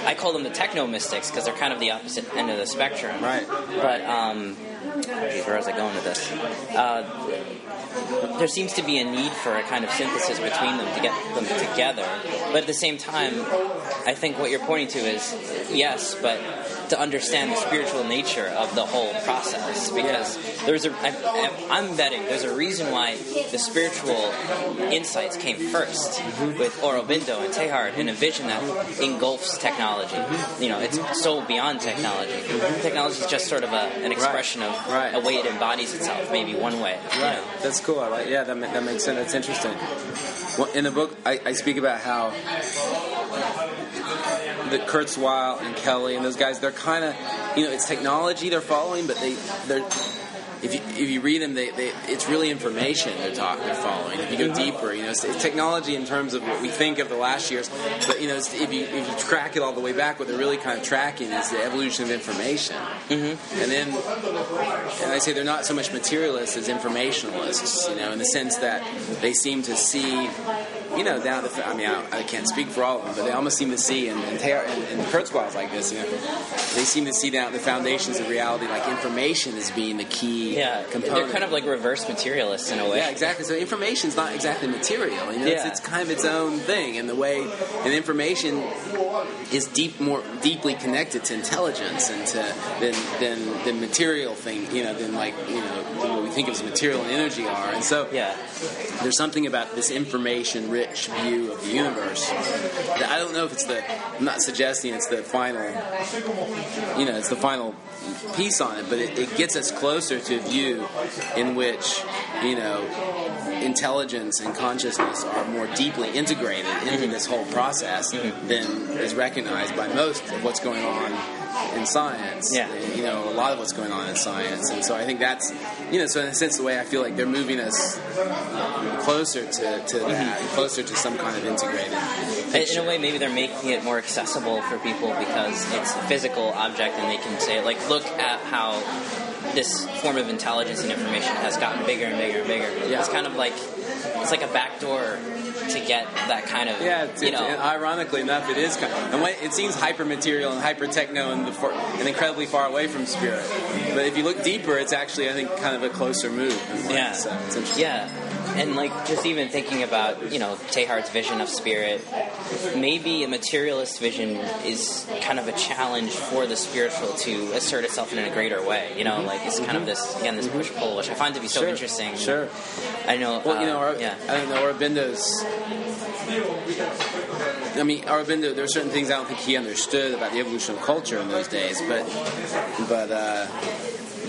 I call them the techno mystics because they're kind of the opposite end of the spectrum. Right. But um, geez, where was I going with this? Uh, there seems to be a need for a kind of synthesis between them to get them together. But at the same time, I think what you're pointing to is yes, but to understand the spiritual nature of the whole process because there's a I, I'm betting there's a reason why the spiritual insights came 1st with Aurobindo and Teilhard and a vision that engulfs technology. You know, it's so beyond technology. Technology is just sort of a, an expression of Right. a way it embodies itself, maybe one way. you Right. know. That's cool. I like. Yeah, that, that makes sense. That's interesting. Well, in the book, I, I speak about how the Kurzweil and Kelly and those guys, they're kind of, you know, it's technology they're following, but they, they're. If you, if you read them, they, they, it's really information they're talking, they're following. If you go deeper, you know, it's, it's technology in terms of what we think of the last years. But you know, it's, if you if you track it all the way back, what they're really kind of tracking is the evolution of information. Mm-hmm. And then and I say they're not so much materialists as informationalists, you know, in the sense that they seem to see, you know, down the. I mean, I, I can't speak for all of them, but they almost seem to see, and and, and, and Kurzweil's like this, you know, they seem to see down the foundations of reality, like information as being the key Yeah, component. they're kind of like reverse materialists in a way. Yeah, exactly. So information's not exactly material. You know, Yeah. it's, it's kind of its own thing, and the way and information is deep, more deeply connected to intelligence and to than than than material thing. You know, than like you know what we think of as material and energy are. And so Yeah. there's something about this information-rich view of the universe I don't know if it's the. I'm not suggesting it's the final. You know, it's the final piece on it, but it, it gets us closer to a view in which you know intelligence and consciousness are more deeply integrated into mm-hmm. this whole process mm-hmm. than is recognized by most of what's going on in science. Yeah. You know, a lot of what's going on in science. And so I think that's, you know, so in a sense, the way I feel like they're moving us closer to, to that, mm-hmm. closer to some kind of integrated In- picture. In a way, maybe they're making it more accessible for people because it's a physical object, and they can say, like, look at how this form of intelligence and information has gotten bigger and bigger and bigger. Yeah. It's kind of like it's like a backdoor to get that kind of Yeah, it's, you know. and ironically enough, it is kind of, and when, it seems hyper material and hyper techno and, the and incredibly far away from spirit. But if you look deeper, it's actually, I think, kind of a closer move. way. Yeah. So uh, it's interesting. Yeah. And like just even thinking about, you know, Teilhard's vision of spirit, maybe a materialist vision is kind of a challenge for the spiritual to assert itself in a greater way. You know, like it's kind of this again this push pull, which I find to be so Sure, interesting. Sure. I know. Well, you know, uh, Ar- yeah. I don't know, Aurobindo's. I mean, Aurobindo. There are certain things I don't think he understood about the evolution of culture in those days, but but uh,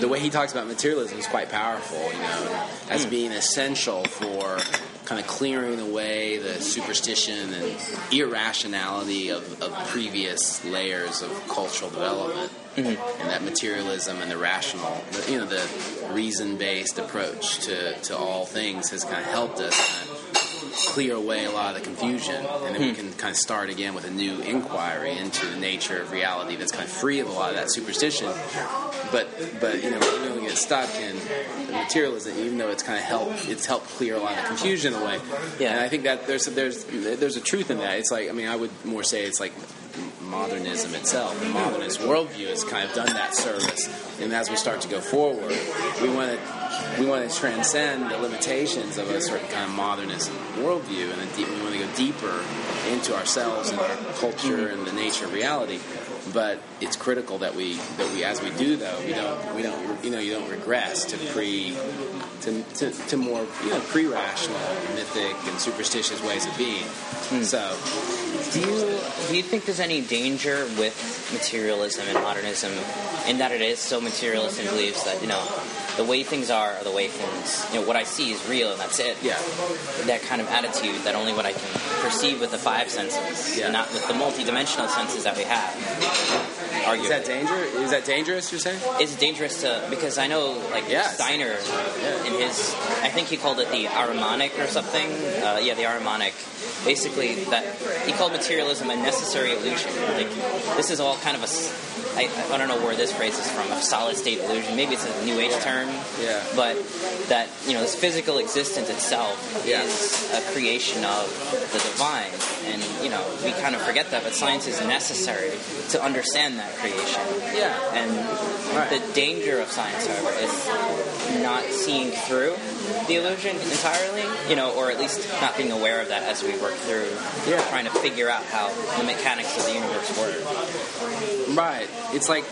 the way he talks about materialism is quite powerful. You know, as Hmm. being essential for kind of clearing away the superstition and irrationality of, of previous layers of cultural development, Mm-hmm. and that materialism and the rational, you know, the reason-based approach to, to all things has kind of helped us clear away a lot of the confusion, and then we can kind of start again with a new inquiry into the nature of reality that's kind of free of a lot of that superstition. But but you know we don't get stuck in materialism, even though it's kind of helped it's helped clear a lot of the confusion away. Yeah. And I think that there's there's there's a truth in that. It's like I mean I would more say it's like modernism itself. The modernist worldview has kind of done that service, and as we start to go forward, we want to we want to transcend the limitations of a certain kind of modernist worldview, and deep, we want to go deeper into ourselves and our culture and the nature of reality. But it's critical that we that we as we do though we don't we don't you know you don't regress to pre to, to, to more you know pre-rational mythic and superstitious ways of being. Hmm. So Do you do you think there's any danger with materialism and modernism in that it is so materialist and believes that you know the way things are are the way things you know what I see is real and that's it. yeah. That kind of attitude that only what I can perceive with the five senses Yeah. and not with the multidimensional senses that we have. Arguably. Is that danger? Is that dangerous? You're saying? It's dangerous to because I know like Yes. Steiner in his I think he called it the Ahrimanic or something. Uh, yeah, the Ahrimanic. Basically, that he called materialism a necessary illusion. Like this is all kind of a I, I don't know where this phrase is from. A solid state illusion. Maybe it's a new age term. Yeah. But that you know this physical existence itself Yeah. is a creation of the divine, and you know we kind of forget that. But science is necessary to understand that creation. Yeah. And Right. the danger of science, however, is not seeing through the illusion entirely, you know, or at least not being aware of that as we work through Yeah. trying to figure out how the mechanics of the universe work. Right. It's like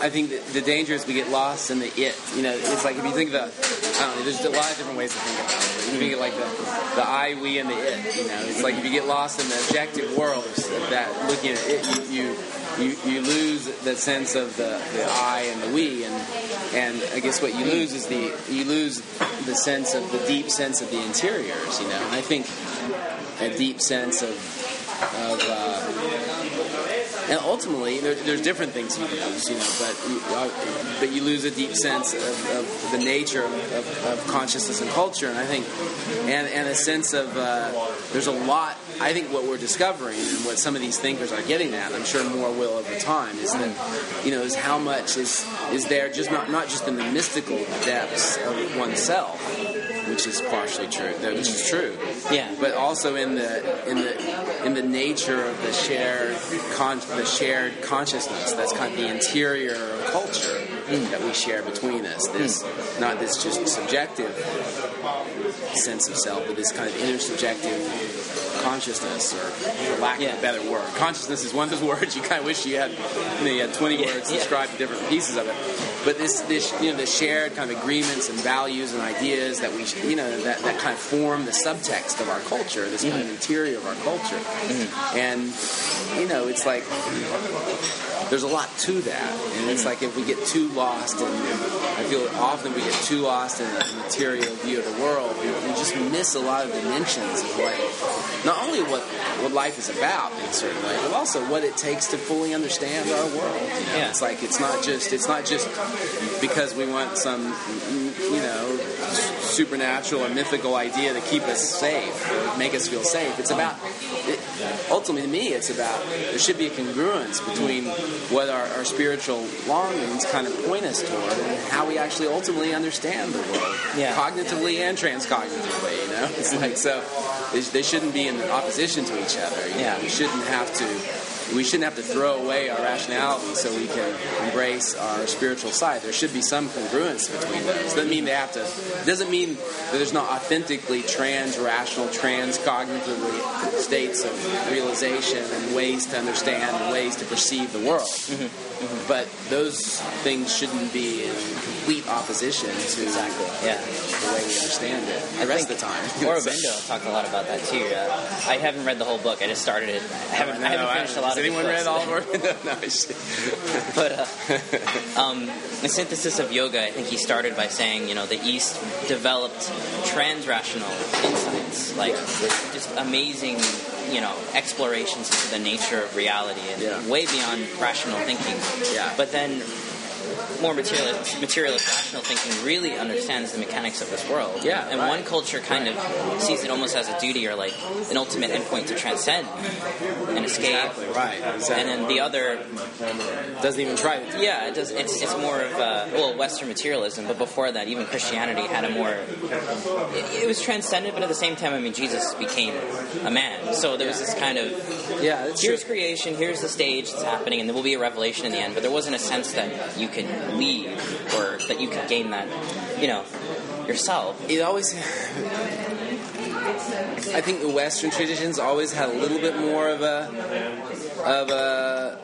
I think the danger is we get lost in the it. You know, it's like if you think of the, I don't know, there's a lot of different ways to think about it. You think of like the, the I, we, and the it. You know, it's like if you get lost in the objective world of that, looking at it, you you, you you lose the sense of the, the I and the we, and and I guess what you lose is the you lose the sense of the deep sense of the interiors. You know, and I think a deep sense of of uh, and ultimately, there, there's different things you lose, you know, but you, uh, but you lose a deep sense of, of the nature of, of, of consciousness and culture, and I think, and and a sense of uh, there's a lot. I think what we're discovering and what some of these thinkers are getting at, I'm sure more will over time, is that you know is how much is is there just not not just in the mystical depths of oneself, which is partially true, which is true, Yeah. but also in the in the in the nature of the shared con- the shared consciousness. That's kind of the interior culture that we share between us. This not this just subjective sense of self but this kind of intersubjective consciousness or for lack of a better word. Consciousness is one of those <laughs> words you kind of wish you had you know you had 20 Yeah, words to yeah. describe the different pieces of it. But this this you know the shared kind of agreements and values and ideas that we you know that, that kind of form the subtext of our culture this kind of mm-hmm. interior of our culture. Mm-hmm. And you know it's like there's a lot to that and it's like if we get too lost and I feel often we get too lost in a material view of the world we, we just miss a lot of dimensions of what not only what what life is about in a certain way but also what it takes to fully understand our world you know? Yeah. it's like it's not just it's not just because we want some you know supernatural or mythical idea to keep us safe or make us feel safe it's about it, ultimately to me it's about there should be a congruence between what our, our spiritual longings kind of point us toward and how we actually ultimately understand the world Yeah. cognitively and transcognitively you know <laughs> it's like so they, they shouldn't be in opposition to each other you know? Yeah. we shouldn't have to we shouldn't have to throw away our rationality so we can embrace our spiritual side. There should be some congruence between those. Doesn't mean they have to. Doesn't mean that there's not authentically trans-rational, trans-cognitively states of realization and ways to understand and ways to perceive the world. Mm-hmm. But those things shouldn't be in complete opposition to exactly Yeah. the way we understand it. The I rest of the time, <laughs> Aurobindo talked a lot about that too. Uh, I haven't read the whole book. I just started it. I haven't, I haven't finished a lot Has of anyone read all of Aurobindo? <laughs> no, <laughs> But uh, um, the synthesis of yoga, I think he started by saying, you know, the East developed trans-rational insights, like just amazing, you know, explorations into the nature of reality and Yeah. way beyond rational thinking. Yeah. But then more materialist, materialist rational thinking really understands the mechanics of this world. Yeah, and right. one culture kind of sees it almost as a duty or like an ultimate endpoint to transcend and escape. Exactly, right, exactly. And then the other, Doesn't even try to do yeah, it does. It's it's more of uh, well Western materialism, but before that, even Christianity had a more. It, it was transcendent, but at the same time, I mean, Jesus became a man, so there was this kind of Yeah, here's true. creation, here's the stage that's happening, and there will be a revelation in the end. But there wasn't a sense that you could leave or that you could gain that, you know, yourself. it always I think the Western traditions always had a little bit more of a of a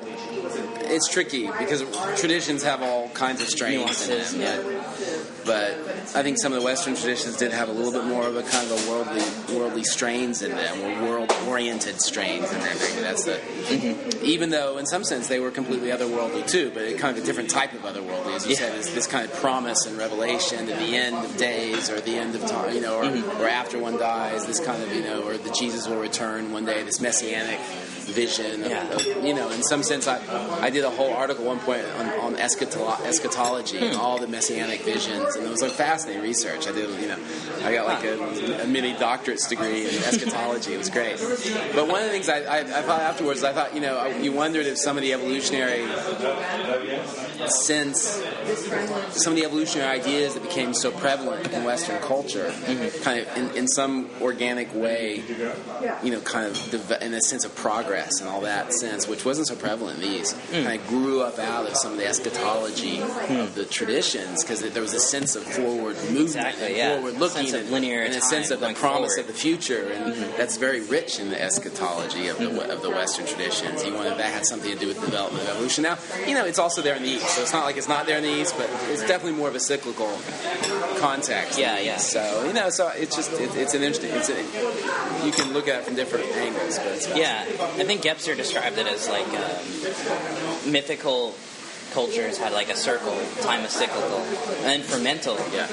it's tricky because traditions have all kinds of in Nuances, them. yeah. But I think some of the Western traditions did have a little bit more of a kind of a worldly worldly strains in them, or world oriented strains in them. Maybe that's the. Mm-hmm. Even though in some sense they were completely otherworldly too, but it kind of a different type of otherworldly, as you Yeah. said, is this kind of promise and revelation at the end of days or the end of time, you know, or, mm-hmm. or after one dies, this kind of you know, or the Jesus will return one day, this messianic vision. Of, Yeah. of, you know, in some sense, I I did a whole article one point on, on eschatolo- eschatology and hmm. all the messianic visions, and it was like fascinating research. I did, you know, I got like a, a mini doctorate's degree in eschatology. It was great. But one of the things I, I, I thought afterwards, I thought, you know, I, you wondered if some of the evolutionary sense, some of the evolutionary ideas that became so prevalent in Western culture, kind of in, in some organic way, you know, kind of in a sense of progress and all that sense, which wasn't so prevalent in these, kind of grew up out of some of the eschatology of the traditions because there was a sense of forward movement, Exactly, and yeah. forward looking, Sense of and, linear and a sense of the promise forward. of the future, and that's very rich in the eschatology of the of the Western traditions. You wanted that had something to do with the development of evolution. Now, you know, it's also there in the East, so it's not like it's not there in the East, but it's definitely more of a cyclical context. Yeah, yeah. So you know, so it's just it, it's an interesting. It's a, you can look at it from different angles, but it's Yeah, I think Gebser described it as like um, mythical cultures had like a circle, time is cyclical, and then for mental, yeah.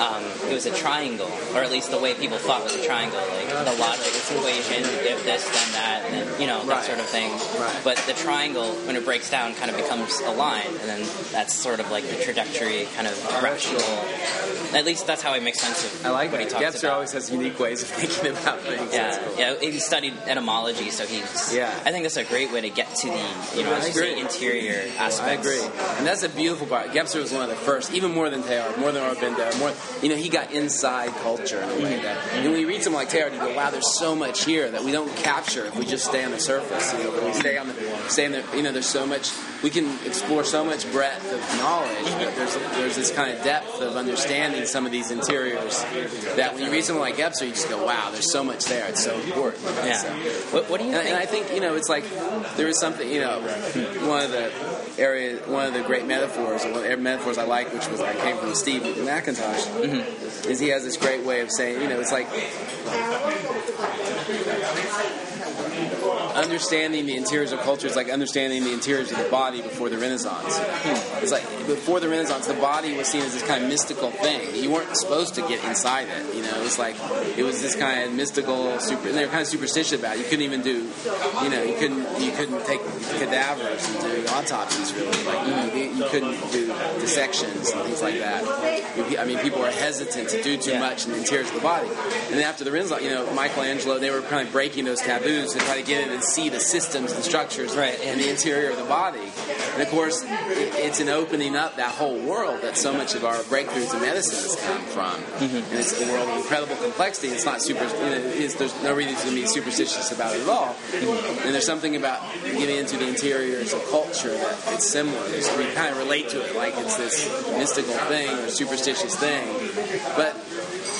um, it was a triangle, or at least the way people thought was a triangle, like the logic equation, if this, then that, and then, you know, that Right. sort of thing. Right. But the triangle, when it breaks down, kind of becomes a line, and then that's sort of like the trajectory, kind of rational. At least that's how I make sense of I like what that. he talks Gebser about. always has unique ways of <laughs> thinking about things. Yeah, cool. yeah. He studied etymology, so he's. Yeah. I think that's a great way to get to the, you know, I as you say, interior aspects. And that's a beautiful part. Gebser was one of the first, even more than Teilhard, more than Aurobindo, more. You know, he got inside culture in a way that. And when you read someone like Teilhard, you go, "Wow, there's so much here that we don't capture if we just stay on the surface." You know, we stay on the, stay in the, you know, there's so much we can explore so much breadth of knowledge, but there's there's this kind of depth of understanding some of these interiors that when you read someone like Gebser, you just go, "Wow, there's so much there. It's so important." Yeah. so. What, what do you And, think? and I think you know it's like there is something you know one of the area one of the great metaphors or one of the metaphors I like which was I came from Steve McIntosh Mm-hmm. is he has this great way of saying you know it's like understanding the interiors of culture is like understanding the interiors of the body before the Renaissance. Hmm. It's like before the Renaissance, the body was seen as this kind of mystical thing. You weren't supposed to get inside it. You know, it was like it was this kind of mystical. Super, and they were kind of superstitious about it. You couldn't even do, you know, you couldn't you couldn't take cadavers and do autopsies really. Like you, you couldn't do dissections and things like that. I mean, people were hesitant to do too much in the interiors of the body. And then after the Renaissance, you know, Michelangelo, they were kind of breaking those taboos to try to get in and see the systems and structures Right, in the interior of the body. And of course, it, it's an opening up that whole world that so much of our breakthroughs in medicine has come from. Mm-hmm. And it's a world of incredible complexity. It's not super, you know, it's, there's no reason to be superstitious about it at all. Mm-hmm. And there's something about getting into the interiors of culture that it's similar. There's, we kind of relate to it like it's this mystical thing or superstitious thing. But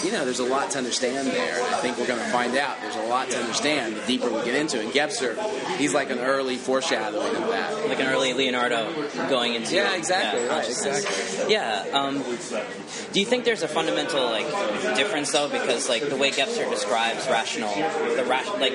you know, there's a lot to understand there. I think we're going to find out there's a lot to understand the deeper we get into it. And Gebser, he's like an early foreshadowing of that. like an early Leonardo going into Yeah, exactly, right, exactly. Yeah. Um, do you think there's a fundamental like difference though? Because like the way Gebser describes rational, the ra- like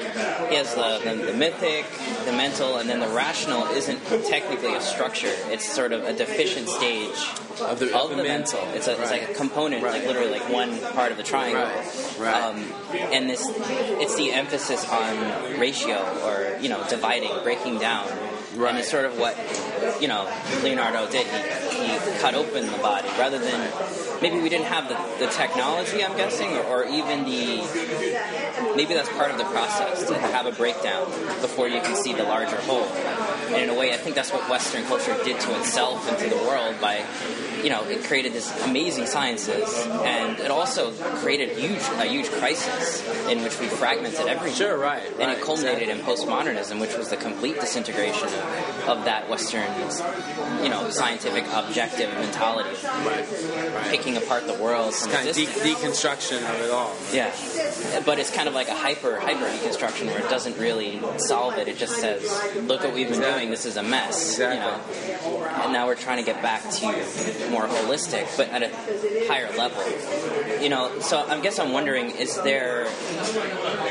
he has the, the the mythic, the mental, and then the rational isn't technically a structure. It's sort of a deficient stage Of the- of the mental. mental. It's a it's like a Right. component, like literally like one part of the triangle. Right, right. Um, and this it's the emphasis on ratio or you know dividing breaking down Right. and it's sort of what you know Leonardo did. He, he cut open the body rather than maybe we didn't have the, the technology. I'm guessing, or, or even the maybe that's part of the process to have a breakdown before you can see the larger whole. And in a way, I think that's what Western culture did to itself and to the world by you know, it created this amazing sciences, and it also created huge, a huge crisis in which we fragmented everything. Sure, right. And right, it culminated exactly. in postmodernism, which was the complete disintegration of, of that Western, you know, scientific objective mentality of right, right. picking apart the world kind of de- deconstruction of it all. Yeah, but it's kind of like a hyper hyper deconstruction where it doesn't really solve it. It just says, "Look what we've been Exactly. doing. This is a mess." Exactly. You know, and now we're trying to get back to more holistic, but at a higher level. You know, so I guess I'm wondering: is there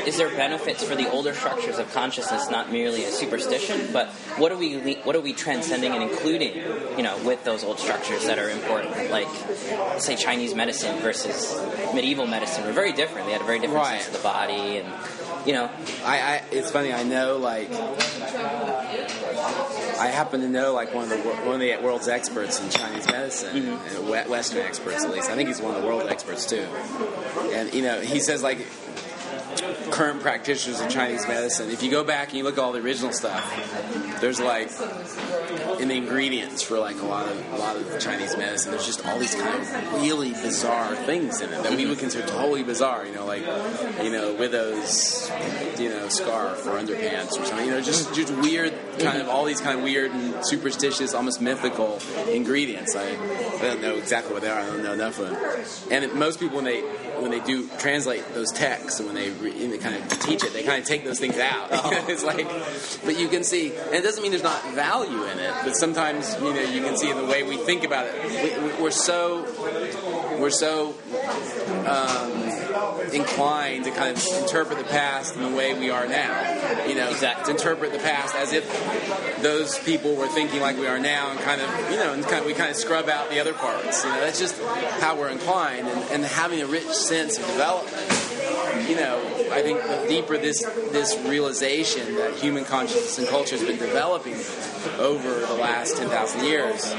is there benefits for the older structures of consciousness, not merely a superstition, but what are we what are we transcending and including? You know, with those old structures that are important, like say Chinese medicine versus medieval medicine, were very different. They had a very different Right. sense of the body, and you know, I, I it's funny. I know like I happen to know like one of the one of the world's experts in Chinese medicine, Mm-hmm. and Western experts at least. I think he's one of the world experts too. And you know, he says like current practitioners of Chinese medicine. If you go back and you look at all the original stuff, there's like in the ingredients for like a lot of a lot of Chinese medicine, there's just all these kind of really bizarre things in it that we would consider totally bizarre. You know, like you know widow's you know scarf or underpants or something. You know, just just weird kind of all these kind of weird and superstitious, almost mythical ingredients. I, I don't know exactly what they are. I don't know enough of them. And it, most people when they when they do translate those texts and when they, re, and they kind of teach it, they kind of take those things out. <laughs> it's like, but you can see, and it doesn't mean there's not value in it, but sometimes you know you can see in the way we think about it. We, we're so we're so um, inclined to kind of interpret the past in the way we are now. You know, Exactly. to interpret the past as if those people were thinking like we are now, and kind of you know, and kind of, we kind of scrub out the other parts. You know, that's just how we're inclined, and, and having a rich sense of development you know, I think the deeper this this realization that human consciousness and culture has been developing over the last ten thousand years,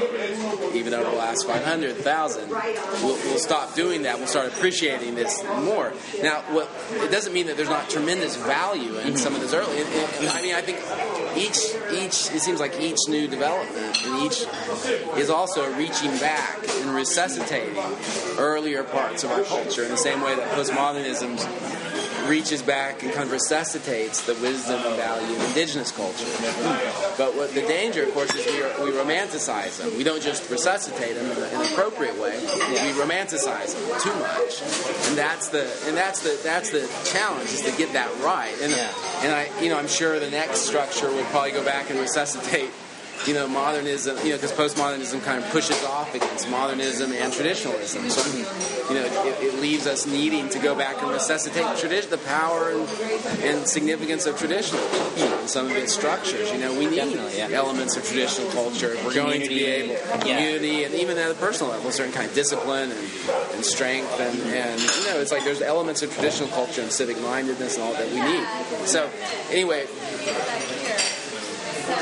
even over the last five hundred thousand, we'll, we'll stop doing that. We'll start appreciating this more. Now, what it doesn't mean that there's not tremendous value in mm-hmm. some of this early. and- and- I mean, I think each each it seems like each new development and each is also reaching back and resuscitating earlier parts of our culture in the same way that postmodernism reaches back and kind of resuscitates the wisdom and value of indigenous culture. But what the danger, of course, is we, we romanticize them. We don't just resuscitate them in an appropriate way. We romanticize them too much, and that's the and that's the that's the challenge is to get that right. And Yeah. and I you know I'm sure the next structure will probably go back and resuscitate you know, modernism, you know, because postmodernism kind of pushes off against modernism and traditionalism. So, you know, it, it leaves us needing to go back and resuscitate tradition, the power and, and significance of traditional culture and some of its structures. You know, we need yeah. elements of traditional culture if we're going to be able, yeah. community, and even at a personal level, certain kind of discipline and, and strength. And, and, you know, it's like there's elements of traditional culture and civic mindedness and all that we need. So, anyway,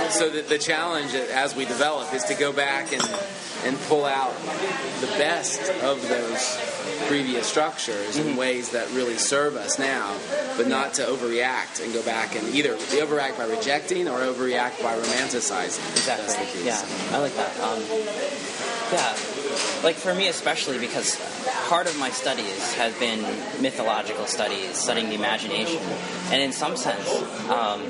so the, the challenge as we develop is to go back and and pull out the best of those previous structures in ways that really serve us now, but not to overreact and go back and either overreact by rejecting or overreact by romanticizing. Exactly. That's the key. Yeah, I like that. Um, yeah, like for me especially because part of my studies has been mythological studies, studying the imagination, and in some sense, um,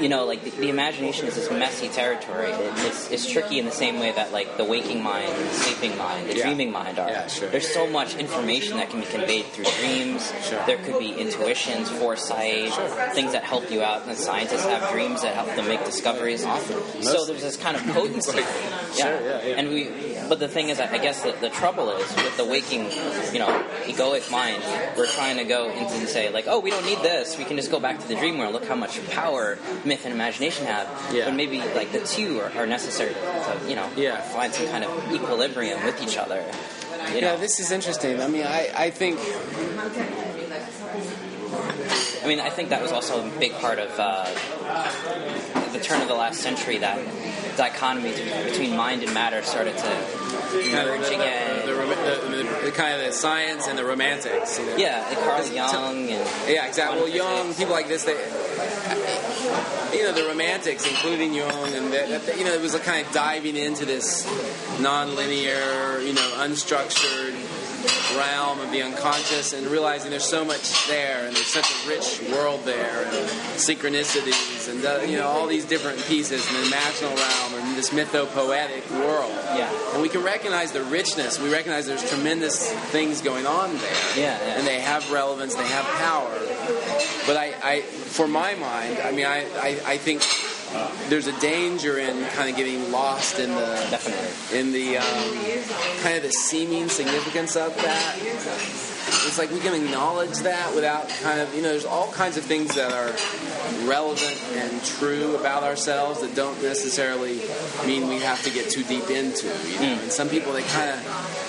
you know, like the, the imagination is this messy territory. It's, it's tricky in the same way that like the waking mind, the sleeping mind, the Yeah. dreaming mind are. Yeah, sure. There's so much information that can be conveyed through dreams. Sure. There could be intuitions, foresight, things that help you out. And scientists have dreams that help them make discoveries. Often. So there's this kind of potency. <laughs> Like, sure, yeah, yeah. And we, but the thing is, I guess the, the trouble is with the waking, you know, egoic mind. We're trying to go into and say like, oh, we don't need this. We can just go back to the dream world. Look how much power myth and imagination have. Yeah. But maybe like the two are, are necessary to, you know, Yeah. find some kind of equilibrium with each other. You know? Yeah, this is interesting. I mean, I, I think I mean, I think that was also a big part of uh, the the turn of the last century that dichotomy between mind and matter started to merge again. The, the, the, the, kind of the science and the romantics. You know? Yeah, like Carl Jung and yeah, exactly. Well, Jung, people like this, they, you know, the romantics, including Jung, and the, you know, it was a kind of diving into this non-linear, you know, unstructured realm of the unconscious and realizing there's so much there and there's such a rich world there and synchronicities and uh, you know all these different pieces in the imaginal realm and this mythopoetic world. Yeah. And we can recognize the richness. We recognize there's tremendous things going on there. Yeah. yeah. And they have relevance. They have power. But I, I for my mind, I mean, I, I, I think there's a danger in kind of getting lost in the Definitely. in the um, kind of the seeming significance of that. It's like we can acknowledge that without kind of you know there's all kinds of things that are relevant and true about ourselves that don't necessarily mean we have to get too deep into. You know, mm. and some people they kind of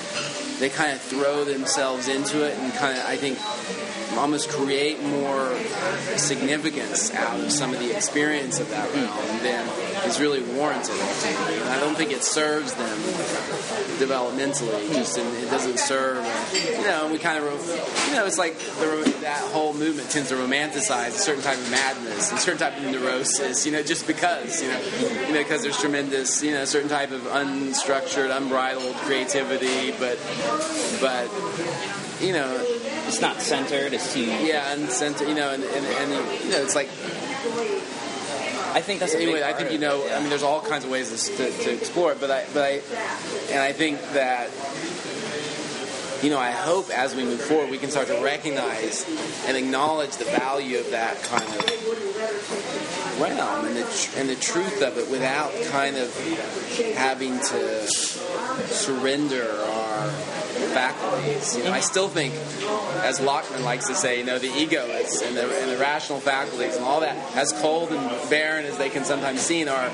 they kind of throw themselves into it and kind of I think almost create more significance out of some of the experience of that realm than is really warranted. I don't think it serves them developmentally. Just in, it doesn't serve. You know, we kind of you know it's like the, that whole movement tends to romanticize a certain type of madness and certain type of neurosis. You know, just because you know you know because there's tremendous you know certain type of unstructured, unbridled creativity, but but you know it's not centered. It's too yeah, and center. You know, and, and, and you know, it's like. I think that's anyway. I think you know. Yeah. I mean, there's all kinds of ways to, to explore it, but I, but I, and I think that you know, I hope as we move forward, we can start to recognize and acknowledge the value of that kind of realm and the, and the truth of it without kind of having to surrender our faculties. You know, I still think, as Lockman likes to say, you know, the egoists and the, and the rational faculties and all that, as cold and barren as they can sometimes seem, are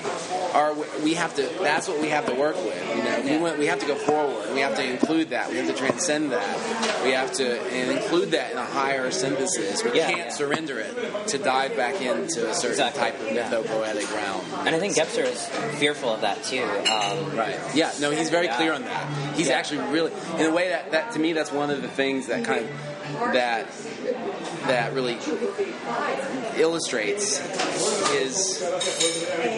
are we have to. That's what we have to work with. You know, we want, we have to go forward. We have to include that. We have to transcend that. We have to include that in a higher synthesis. We yeah, can't yeah. surrender it to dive back into a certain exactly. type of mythopoetic realm. And I think Gebser is fearful of that too. Um, right. Yeah. No, he's very clear on that. He's actually really, in a way, that, that to me, that's one of the things that kind of that that really illustrates his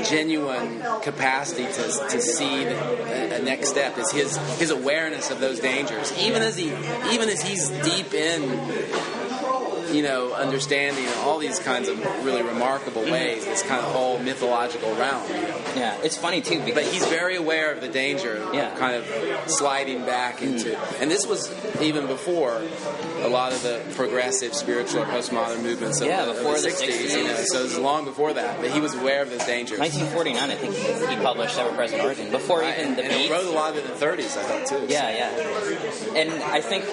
genuine capacity to, to see the, next step is his his awareness of those dangers. Even as he even as he's deep in you know, understanding all these kinds of really remarkable ways, this kind of whole mythological realm. Yeah, it's funny too. but he's very aware of the danger of yeah. kind of sliding back into. Mm. And this was even before a lot of the progressive spiritual or postmodern movements of, yeah, the, before of the, the 60s. 60s. You know, so it was long before that. But he was aware of this danger. 1949, I think he published Ever Present Origin. Before right. even the and he wrote a lot of it in the 30s, I thought too. Yeah, yeah. And I think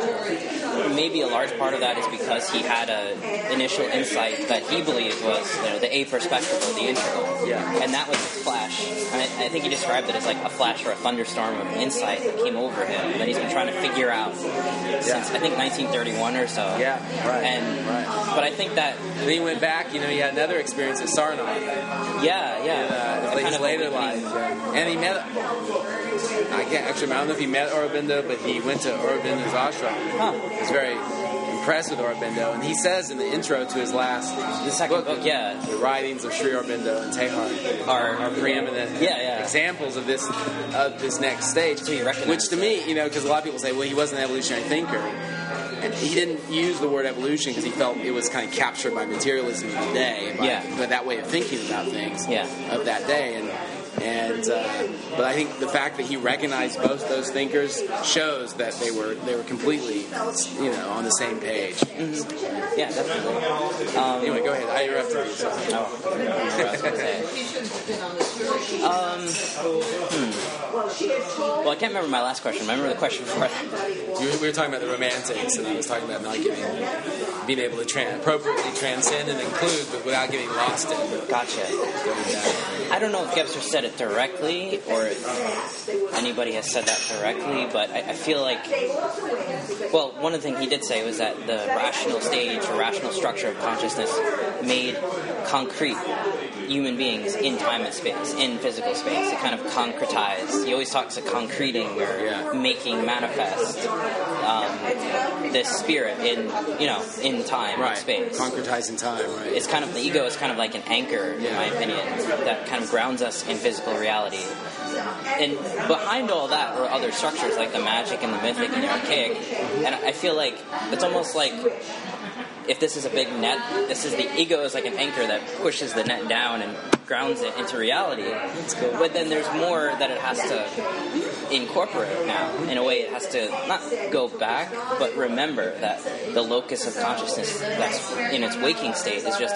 maybe a large part of that is because he had a initial insight that he believed was you know, the aperspectival, the integral. Yeah. And that was a flash. I, I, think he described it as like a flash or a thunderstorm of insight that came over him that he's been trying to figure out since yeah. I think 1931 or so. Yeah, right. And right. but I think that and then he went back. You know, he had another experience at Sarnath. Yeah, yeah. In, uh, his later life, and he met. I can't actually. I don't know if he met Aurobindo, but he went to Aurobindo's ashram. Huh. He's very impressed with Aurobindo, and he says in the intro to his last the second book, book yeah, the writings of Sri Aurobindo and Teilhard are, are preeminent yeah, yeah. examples of this of this next stage. So which to me, you know, because a lot of people say, well, he wasn't an evolutionary thinker. And he didn't use the word evolution because he felt it was kind of captured by materialism of the day, by, yeah. by that way of thinking about things yeah. of that day. And and uh, but I think the fact that he recognized both those thinkers shows that they were they were completely you know on the same page. Mm-hmm. Yeah, definitely. Um, anyway, go ahead. I interrupted you. So. Oh, <laughs> um, hmm. Well, I can't remember my last question. I Remember the question before that. We were talking about the romantics, and I was talking about not getting, being able to tra- appropriately transcend and include, but without getting lost in. Gotcha. I don't know if Gebser said said it directly or anybody has said that directly, but I, I feel like, well, one of the things he did say was that the rational stage or rational structure of consciousness made concrete human beings in time and space, in physical space. It kind of concretized. He always talks of concreting or Yeah. making manifest um, this spirit in, you know, in time Right. and space Concretizing time, right? it's kind of the ego is kind of like an anchor, in Yeah. my opinion, that kind of grounds us in physical reality. And behind all that were other structures like the magic and the mythic and the archaic. And I feel like it's almost like if this is a big net, this is the ego is like an anchor that pushes the net down and grounds it into reality. But then there's more that it has to incorporate now. In a way, it has to not go back, but remember that the locus of consciousness that's in its waking state is just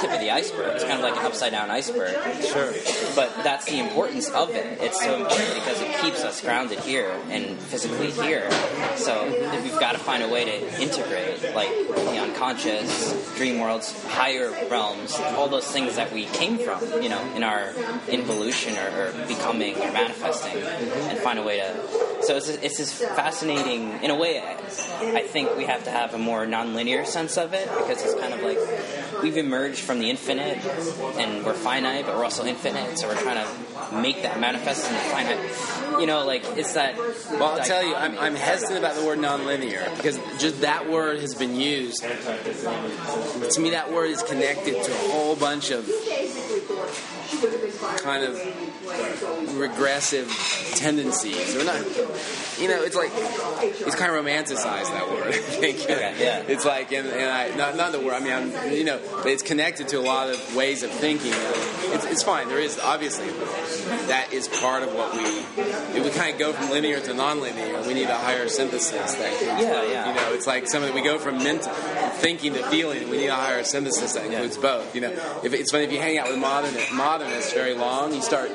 tip of the iceberg. It's kind of like an upside down iceberg. Sure. But that's the importance of it. It's so important because it keeps us grounded here and physically here. So we've got to find a way to integrate, like the unconscious, dream worlds, higher realms, all those things that we came from, you know, in our involution or, or becoming or manifesting, and find a way to. So it's, it's this fascinating, in a way, I, I think we have to have a more nonlinear sense of it because it's kind of like we've emerged from the infinite and we're finite, but we're also infinite. So we're trying to make that manifest in the finite. You know, like it's that. Well, I'll tell you, I'm, I'm hesitant about the word nonlinear because just that word has been used. To me, that word is connected to a whole bunch of kind of regressive tendencies. Or not, you know, it's like it's kind of romanticized that word. <laughs> I think. Okay, yeah. It's like, and, and I not not the word. I mean, I'm, you know, it's connected to a lot of ways of thinking. It's, it's fine. There is obviously that is part of what we. If we kind of go from linear to nonlinear, we need a higher synthesis. That Yeah, yeah. You know, it's like some of we go from mental thinking to feeling. We need a higher synthesis that includes both. You know, if it's funny if you hang out with modern modernists very long, you start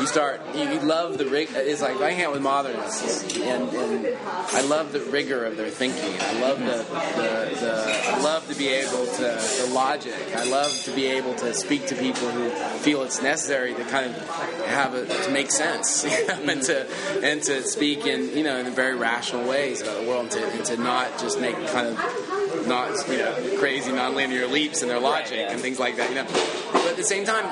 you start you, you love the rig. It's like I hang out with modernists, and, and I love the rigor of their thinking. I love the, the, the I love to be able to the logic. I love to be able to speak to people who feel it's necessary to kind of have a to make sense, <laughs> you know, and mm-hmm. to and to speak in you know in very rational ways about the world, and to, and to not just make kind of not you know crazy nonlinear leaps in their logic yeah. and things like that. You know, but at the same time,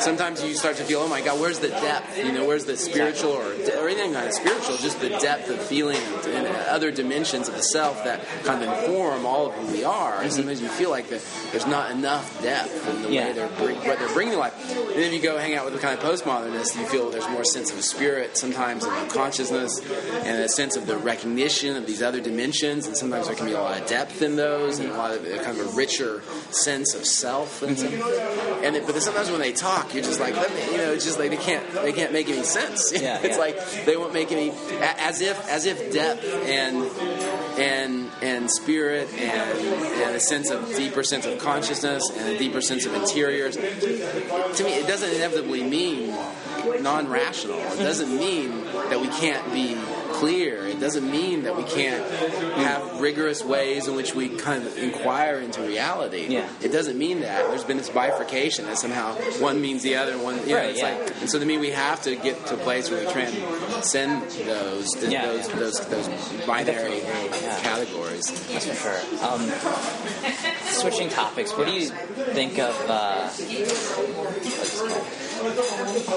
sometimes you start to feel, oh my God, where's the depth? You know, where's the spiritual or, or anything kind of spiritual? Just the depth of feeling and, and other dimensions of the self that kind of inform all of who we are. And sometimes you feel like there's not enough depth in the Yeah. way they're bring, what they're bringing to life. And then if you go hang out with the kind of postmodernists, you feel there's more sense of spirit sometimes in consciousness and a sense of the recognition of these other dimensions. And sometimes there can be a lot of depth in those and a lot of kind of a richer sense of self. And, some- and it, but then sometimes when they talk, you're just like, let me, you know, it's just like they can't they can't make any sense. <laughs> Yeah, it's yeah. like they won't make any as if as if depth and and and spirit and, and a sense of deeper sense of consciousness and a deeper sense of interiors. To me, it doesn't inevitably mean non-rational. It doesn't mean that we can't be clear. It doesn't mean that we can't have rigorous ways in which we kind of inquire into reality. Yeah. It doesn't mean that. There's been this bifurcation that somehow one means the other. One, you know, Right, it's yeah. like, and so to me, we have to get to a place where we transcend those th- Yeah, those, those those binary yeah. categories. That's for sure. Um, switching topics, what do you think of? Uh, what's it called?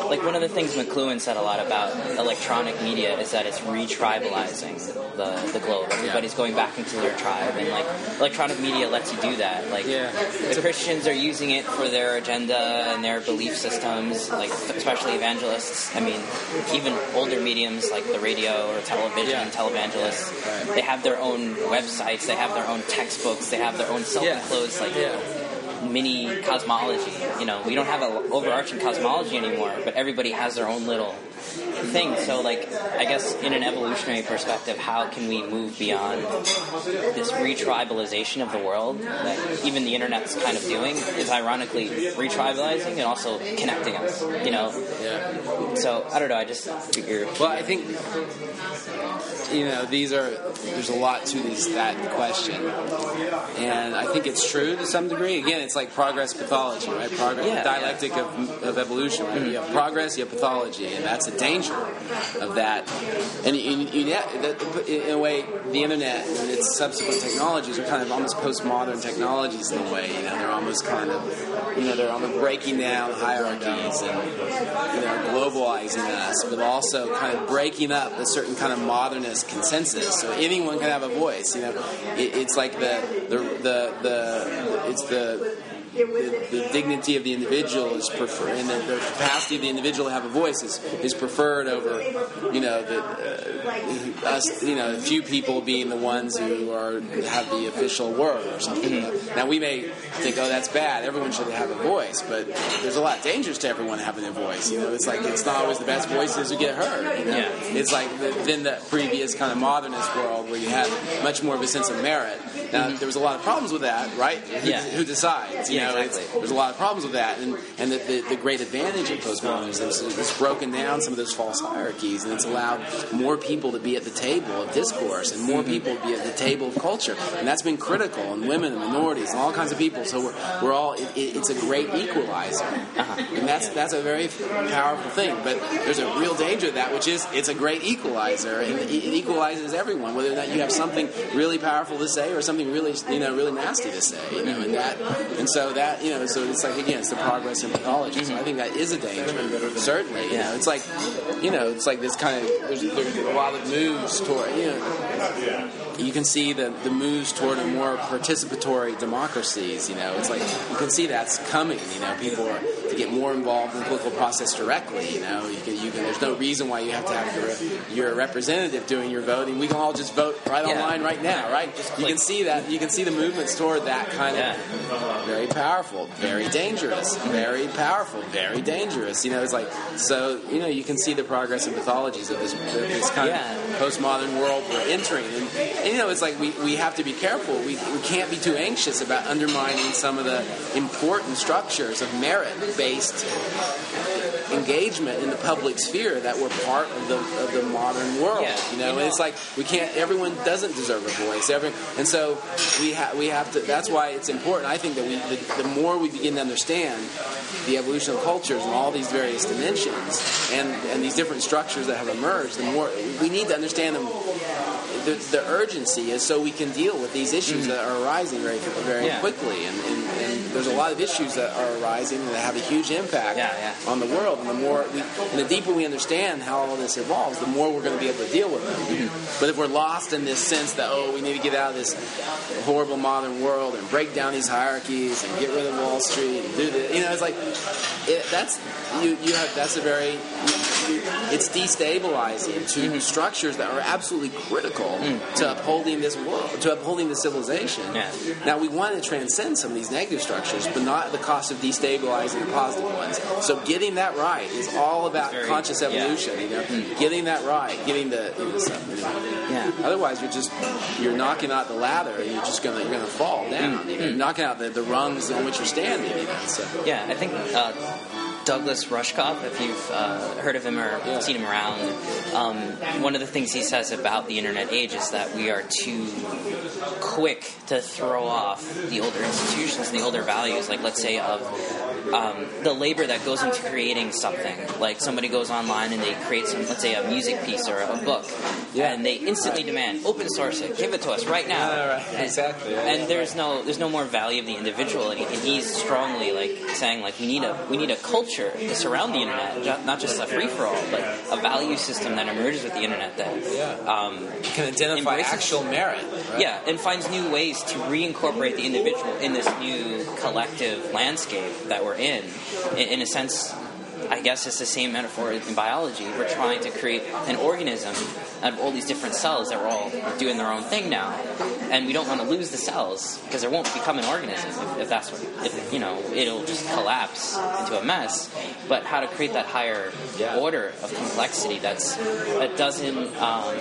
Like one of the things McLuhan said a lot about electronic media is that it's re-tribalizing the, the globe. Everybody's going back into their tribe, and like electronic media lets you do that. Like Yeah. the Christians are using it for their agenda and their belief systems, like especially evangelists. I mean, even older mediums like the radio or television, Yeah. televangelists, Right. they have their own websites, they have their own textbooks, they have their own self-enclosed like Yeah. Mini cosmology. You know, we don't have an overarching cosmology anymore, but everybody has their own little thing. So, like, I guess in an evolutionary perspective, how can we move beyond this retribalization of the world that even the internet's kind of doing? Is ironically retribalizing and also connecting us. You know. Yeah. So I don't know. I just figure. Well, I think you know these are there's a lot to these that question, and I think it's true to some degree. Again, it's like progress pathology, right? Progress, Yeah, dialectic Of, of evolution. Right? You have mm-hmm. progress, you have pathology, and that's danger of that. And you, you, in a way, the internet and its subsequent technologies are kind of almost postmodern technologies in a way. You know, they're almost kind of you know they're almost breaking down hierarchies and you know globalizing us, but also kind of breaking up a certain kind of modernist consensus. So anyone can have a voice. You know, it, it's like the the the, the it's the the, the dignity of the individual is preferred, and the, the capacity of the individual to have a voice is, is preferred over, you know, the, uh, us, you know, a few people being the ones who are have the official word or something. Now we may think, oh, that's bad. Everyone should have a voice, but there's a lot of dangers to everyone having a voice. You know, it's like it's not always the best voices who get heard. You know? Yeah. It's like the, than the previous kind of modernist world where you had much more of a sense of merit. Now there was a lot of problems with that, right? Who, Yeah. who decides? You Yeah, know, it's- exactly. there's a lot of problems with that, and and the, the, the great advantage of postmodernism is it's broken down some of those false hierarchies, and it's allowed more people to be at the table of discourse, and more people to be at the table of culture, and that's been critical, and women and minorities and all kinds of people. So we're, we're all it, it, it's a great equalizer, uh-huh. and that's that's a very powerful thing. But there's a real danger of that, which is it's a great equalizer, and it, it equalizes everyone, whether or not you have something really powerful to say or something really you know really nasty to say, you know, and that and so that you know so it's like again it's the progress in pathology. So I think that is a danger, certainly. You know, it's like you know it's like this kind of there's, there's a lot of moves toward you know you can see the, the moves toward a more participatory democracies. You know, it's like you can see that's coming. You know, people are to get more involved in the political process directly. You know, you can, you can, there's no reason why you have to have your, your representative doing your voting. We can all just vote right Yeah. online right now, right? You can see that. You can see the movements toward that kind Yeah. of very powerful, very dangerous, very powerful, very dangerous. You know, it's like so. You know, you can see the progress and pathologies of this this kind Yeah. of postmodern world we're entering. And, and you know, it's like we, we have to be careful. We, we can't be too anxious about undermining some of the important structures of merit based engagement in the public sphere that we're part of the of the modern world. Yeah, you know, you know- And it's like we can't. Everyone doesn't deserve a voice. Every, and so we have we have to. That's why it's important. I think that we the, the more we begin to understand the evolution of cultures and all these various dimensions and and these different structures that have emerged, the more we need to understand them. The, the urgency is so we can deal with these issues that are arising very very Mm-hmm. Yeah. quickly, and, and there's a lot of issues that are arising that have a huge impact Yeah, yeah. on the world. And the more we, and the deeper we understand how all this evolves, the more we're going to be able to deal with them. Mm-hmm. But if we're lost in this sense that oh, we need to get out of this horrible modern world and break down these hierarchies and get rid of Wall Street and do this, you know, it's like it, that's you you have that's a very it's destabilizing to Mm-hmm. structures that are absolutely critical to upholding this world, to upholding the civilization. Mm. Yeah. Now we want to transcend some of these negative structures, but not at the cost of destabilizing the positive ones. So getting that right is all about Very- conscious yeah. Mm. evolution. You know, getting that right, getting the you know, stuff. You know. Yeah. Otherwise, you're just you're knocking out the ladder, and you're just gonna you're gonna fall down. You know, You're knocking out the, the rungs on which you're standing. You know, so. Yeah, I think uh, Douglas Rushkoff, if you've uh, heard of him or Yeah. seen him around, um, one of the things he says about the internet age is that we are too quick to throw off the older institutions and the older values. Like, let's say, of um, the labor that goes into creating something. Like, somebody goes online and they create some, let's say, a music piece or a book, Yeah. and they instantly demand open source it, give it to us right now. Yeah, right. And- Exactly. Yeah, and there's no there's no more value of the individual, and, he's strongly like saying like we need a we need a culture to surround the internet, not just a free for all, but a value system that emerges with the internet that um, can identify actual merit. Right? yeah, and finds new ways to reincorporate the individual in this new collective landscape that we're in. In, in a sense, I guess it's the same metaphor in biology. We're trying to create an organism out of all these different cells that are all doing their own thing now. and we don't want to lose the cells because there won't become an organism if, if that's what if you know it'll just collapse into a mess. But how to create that higher order of complexity that's that doesn't um,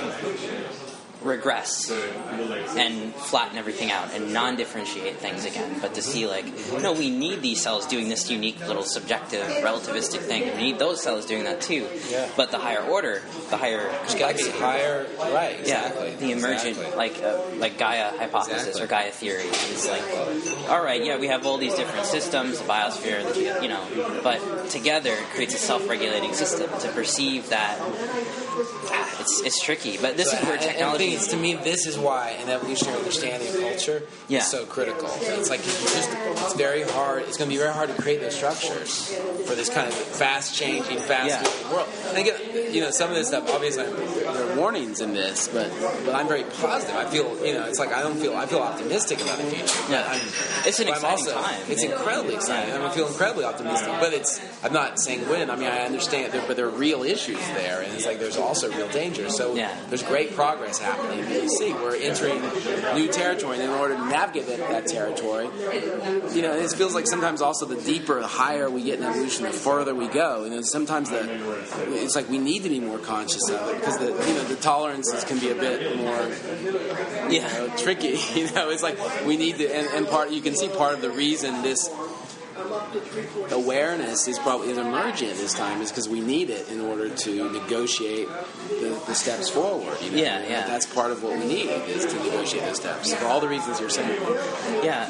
regress and flatten everything out and non-differentiate things again, but to see like, no, we need these cells doing this unique little subjective relativistic thing. We need those cells doing that too. Yeah. But the higher order, the higher It's got to be higher, right? Exactly. Yeah, the emergent, Exactly. like uh, like Gaia hypothesis Exactly. or Gaia theory is like, all right, yeah, we have all these different systems, the biosphere, the, you know, but together it creates a self-regulating system. To perceive that, ah, it's it's tricky. But this So, is where and- and the technology. Is, to me, this is why an evolutionary understanding of culture Yeah. is so critical. It's like you just, it's very hard. It's going to be very hard to create those structures for this kind of fast changing, fast Yeah. moving world. And again, you know, some of this stuff, obviously, there are warnings in this, but but I'm very positive. I feel, you know, it's like I don't feel, I feel optimistic about the future. Yeah. I'm, It's an exciting also, time. It's Yeah. incredibly exciting. I feel incredibly optimistic. But it's, I'm not saying when. I mean, I understand, there, but there are real issues there, and it's like there's also real danger. So Yeah. there's great progress happening. You see, we're entering new territory, and in order to navigate that, that territory, you know, it feels like sometimes also the deeper, the higher we get in evolution, the further we go. And sometimes the it's like we need to be more conscious of it because the you know the tolerances can be a bit more you yeah. know, tricky. <laughs> You know, it's like we need to, and, and part you can see part of the reason this awareness is probably is emergent this time is because we need it in order to negotiate the, the steps forward. You know? Yeah, yeah. That's part of what we need is to negotiate those steps for all the reasons you're saying. Yeah.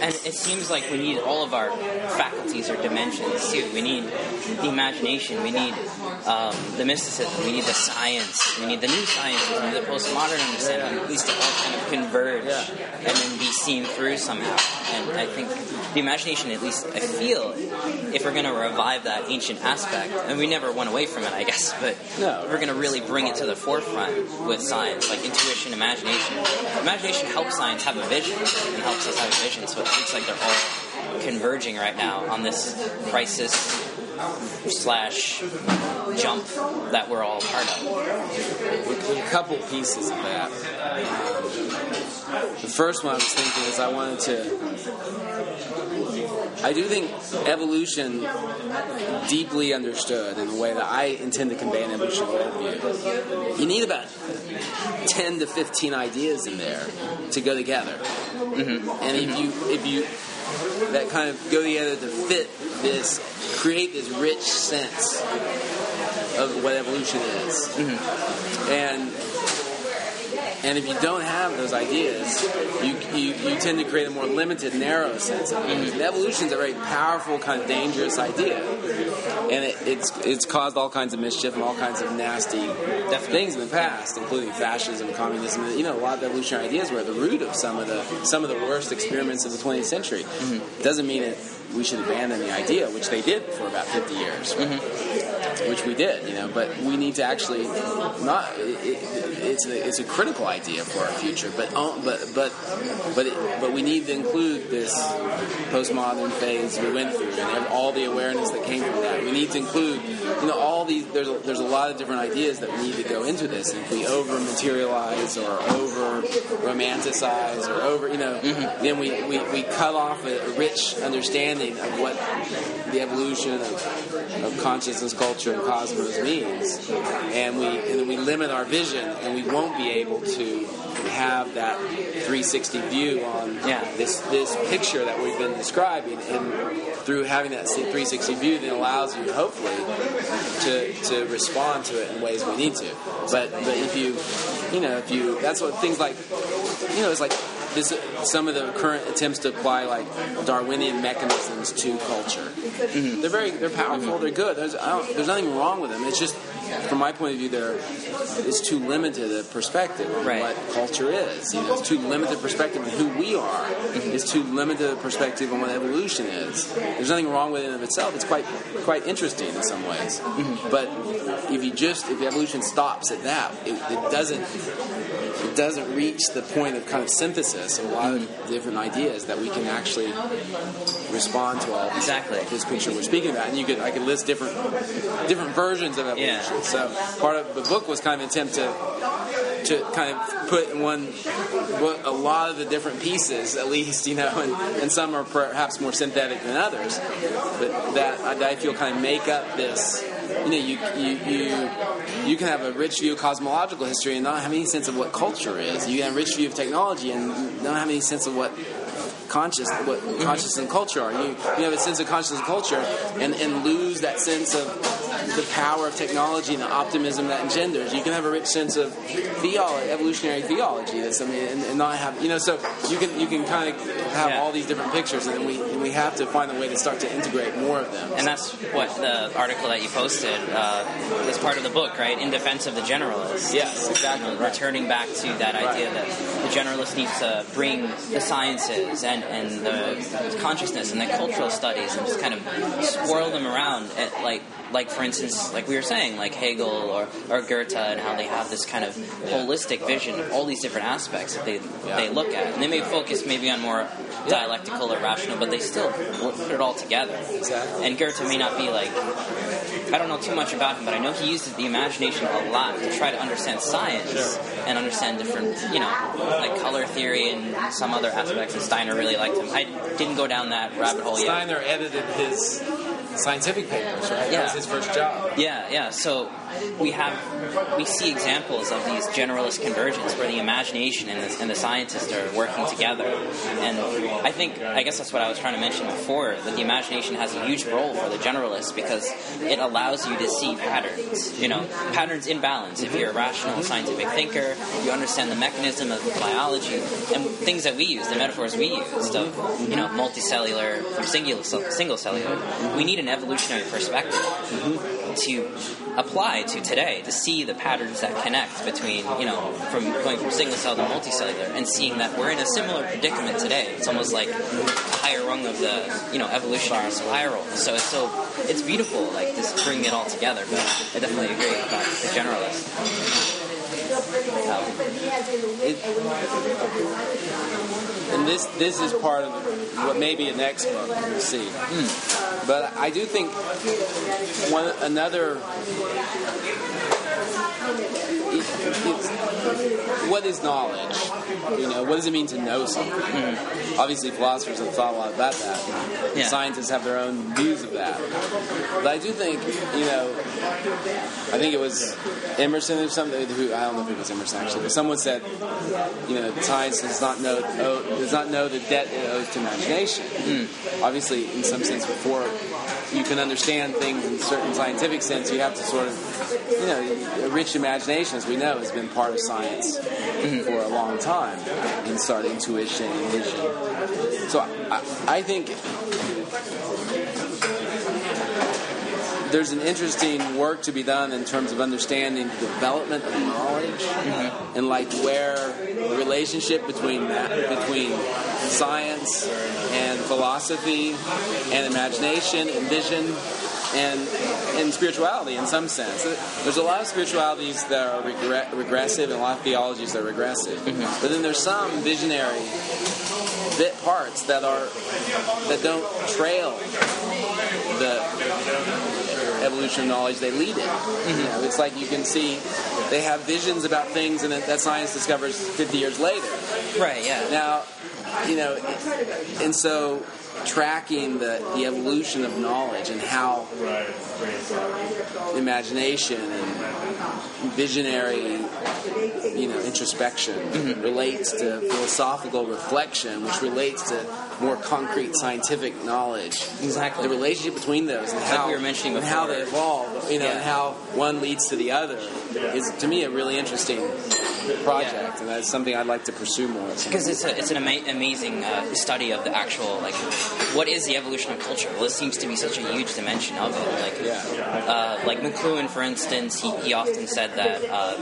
And it seems like we need all of our faculties or dimensions too. We need the imagination, we need um, the mysticism, we need the science, we need the new sciences, we need the postmodern understanding, at least to all kind of converge Yeah. and then be seen through somehow. And I think the imagination, at least I feel, if we're going to revive that ancient aspect, and we never went away from it, I guess, but No. if we're going to really bring it to the forefront with science, like intuition, imagination. Imagination helps science have a vision and helps us have a vision. So it looks like they're all converging right now on this crisis slash jump that we're all part of. a couple pieces of that. The first one I was thinking is I wanted to. I do think evolution, deeply understood in the way that I intend to convey an evolutionary worldview, you need about 10 to 15 ideas in there to go together. Mm-hmm. And if you, if you, that kind of go together to fit this, create this rich sense of what evolution is. Mm-hmm. And and if you don't have those ideas, you, you, you tend to create a more limited, narrow sense of it. And evolution is a very powerful, kind of dangerous idea, and it, it's it's caused all kinds of mischief and all kinds of nasty things in the past, including fascism, communism. You know, a lot of evolutionary ideas were at the root of some of the some of the worst experiments of the 20th century. Mm-hmm. Doesn't mean that we should abandon the idea, which they did for about 50 years which we did, you know. But we need to actually not. It, it, it's a it's a critical idea for our future, but uh, but but but it, but we need to include this postmodern phase we went through and all the awareness that came from that. We need to include, you know, all these. There's a, there's a lot of different ideas that we need to go into this. And if we over materialize or over romanticize or over, you know, then we, we, we cut off a, a rich understanding of what the evolution of, of consciousness, culture, and cosmos means, and we and then we limit our vision, and we won't be able to have that 360 view on Yeah. this this picture that we've been describing, and through having that 360 view, then allows you hopefully to to respond to it in ways we need to. But but if you you know if you that's what things like you know it's like this some of the current attempts to apply like Darwinian mechanisms to culture. Mm-hmm. They're very they're powerful. They're good. There's I don't, there's nothing wrong with them. It's just from my point of view, they're it's too limited a perspective on Right. what culture is. You know, it's too limited perspective on who we are. Mm-hmm. It's too limited a perspective on what evolution is. There's nothing wrong with it in of itself. It's quite quite interesting in some ways. Mm-hmm. But if you just if evolution stops at that, it, it doesn't doesn't reach the point of kind of synthesis of a lot of mm. different ideas that we can actually respond to all Exactly. this picture we're speaking about. And you could I could list different different versions of evolution. Yeah. So part of the book was kind of an attempt to to kind of put in one what a lot of the different pieces, at least you know, and, and some are perhaps more synthetic than others, but that I feel kind of make up this. You know, you you you you can have a rich view of cosmological history and not have any sense of what culture is. You have a rich view of technology and not have any sense of what conscious what consciousness and culture are. You, you have a sense of consciousness and culture and, and lose that sense of the power of technology and the optimism that engenders. You can have a rich sense of theology, evolutionary theology. That's I mean, and, and, not have you know. So you can you can kind of have yeah. all these different pictures, and we and we have to find a way to start to integrate more of them. And that's what the article that you posted uh, is part of the book, right? In defense of the generalist. Yes, exactly. right. Returning back to that idea right. that the generalist needs to bring the sciences and and the consciousness and the cultural studies and just kind of swirl them around at like like for instance, like we were saying, like Hegel or, or Goethe, and how they have this kind of holistic vision of all these different aspects that they they look at, and they may focus maybe on more dialectical or rational, but they still put it all together. Exactly. And Goethe may not be like I don't know too much about him, but I know he uses the imagination a lot to try to understand science sure. and understand different, you know, like color theory and some other aspects. And Steiner really liked him. I didn't go down that rabbit hole yet. Steiner edited his scientific papers, right? Yeah. That was his first job. Yeah, yeah. So we have we see examples of these generalist convergence where the imagination and the, and the scientists are working together. And I think I guess that's what I was trying to mention before that the imagination has a huge role for the generalists because it allows you to see patterns. You know, patterns in balance. If you're a rational scientific thinker, you understand the mechanism of biology and things that we use, the metaphors we use of you know multicellular from single single cellular. We need an evolutionary perspective mm-hmm. To apply to today to see the patterns that connect between you know from going from single cell to multicellular and seeing that we're in a similar predicament today. It's almost like a higher rung of the you know evolutionary spiral. So it's so it's beautiful like just bringing it all together. But I definitely agree about the generalist. It, and this this is part of what may be a next book we'll see. Mm. But I do think one another what is knowledge? You know, what does it mean to know something? Mm-hmm. Obviously, philosophers have thought a lot about that. Yeah. Scientists have their own views of that. But I do think, you know, I think it was Emerson or something who I don't know if it was Emerson actually, but someone said, you know, science does not know does not know the debt it owes to imagination. Mm. Obviously, in some sense, before you can understand things in a certain scientific sense, you have to sort of, you know, a rich imagination, as we know, has been part of science mm-hmm. for a long time, and sort of intuition and vision. So I, I think there's an interesting work to be done in terms of understanding the development of knowledge mm-hmm. and like where the relationship between that between science and philosophy and imagination and vision and and spirituality in some sense. There's a lot of spiritualities that are regre- regressive and a lot of theologies that are regressive. Mm-hmm. But then there's some visionary bit parts that are that don't trail the evolution of knowledge, they lead it. Mm-hmm. You know, it's like you can see they have visions about things, and that science discovers 50 years later. Right. Yeah. Now, you know, and so tracking the, the evolution of knowledge and how imagination and visionary you know introspection mm-hmm. relates to philosophical reflection which relates to more concrete scientific knowledge exactly the relationship between those and how we were mentioning before. and how they evolve you know yeah. and how one leads to the other is to me a really interesting project yeah. and that's something I'd like to pursue more because it's, a, it's an ama- amazing uh, study of the actual like what is the evolution of culture well it seems to be such a huge dimension of it like yeah. uh, like McLuhan for instance he, he often said that uh,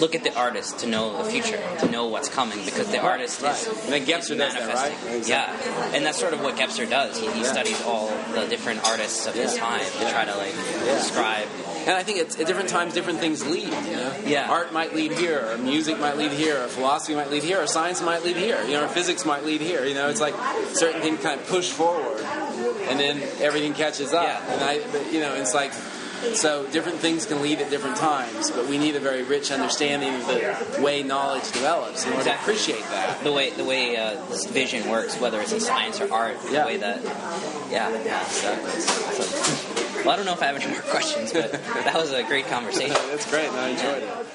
look at the artist to know the future, to know what's coming, because the artist right. is, and Gebser manifesting. That, right? exactly. Yeah, and that's sort of what Gebser does. He, he yeah. studies all the different artists of his time to try to like describe. And I think it's, at different times, different things lead. You know? Yeah. Art might lead here, or music might lead here, or philosophy might lead here, or science might lead here. You know, or physics might lead here. You know, it's like certain things kind of push forward, and then everything catches up. Yeah. And I, you know, it's like So different things can lead at different times, but we need a very rich understanding of the way knowledge develops in order to Exactly. appreciate that. the way the way uh, this vision works, whether it's in science or art, Yeah. the way that yeah, yeah. So, so, well, I don't know if I have any more questions, but <laughs> that was a great conversation. That's great, and I enjoyed it.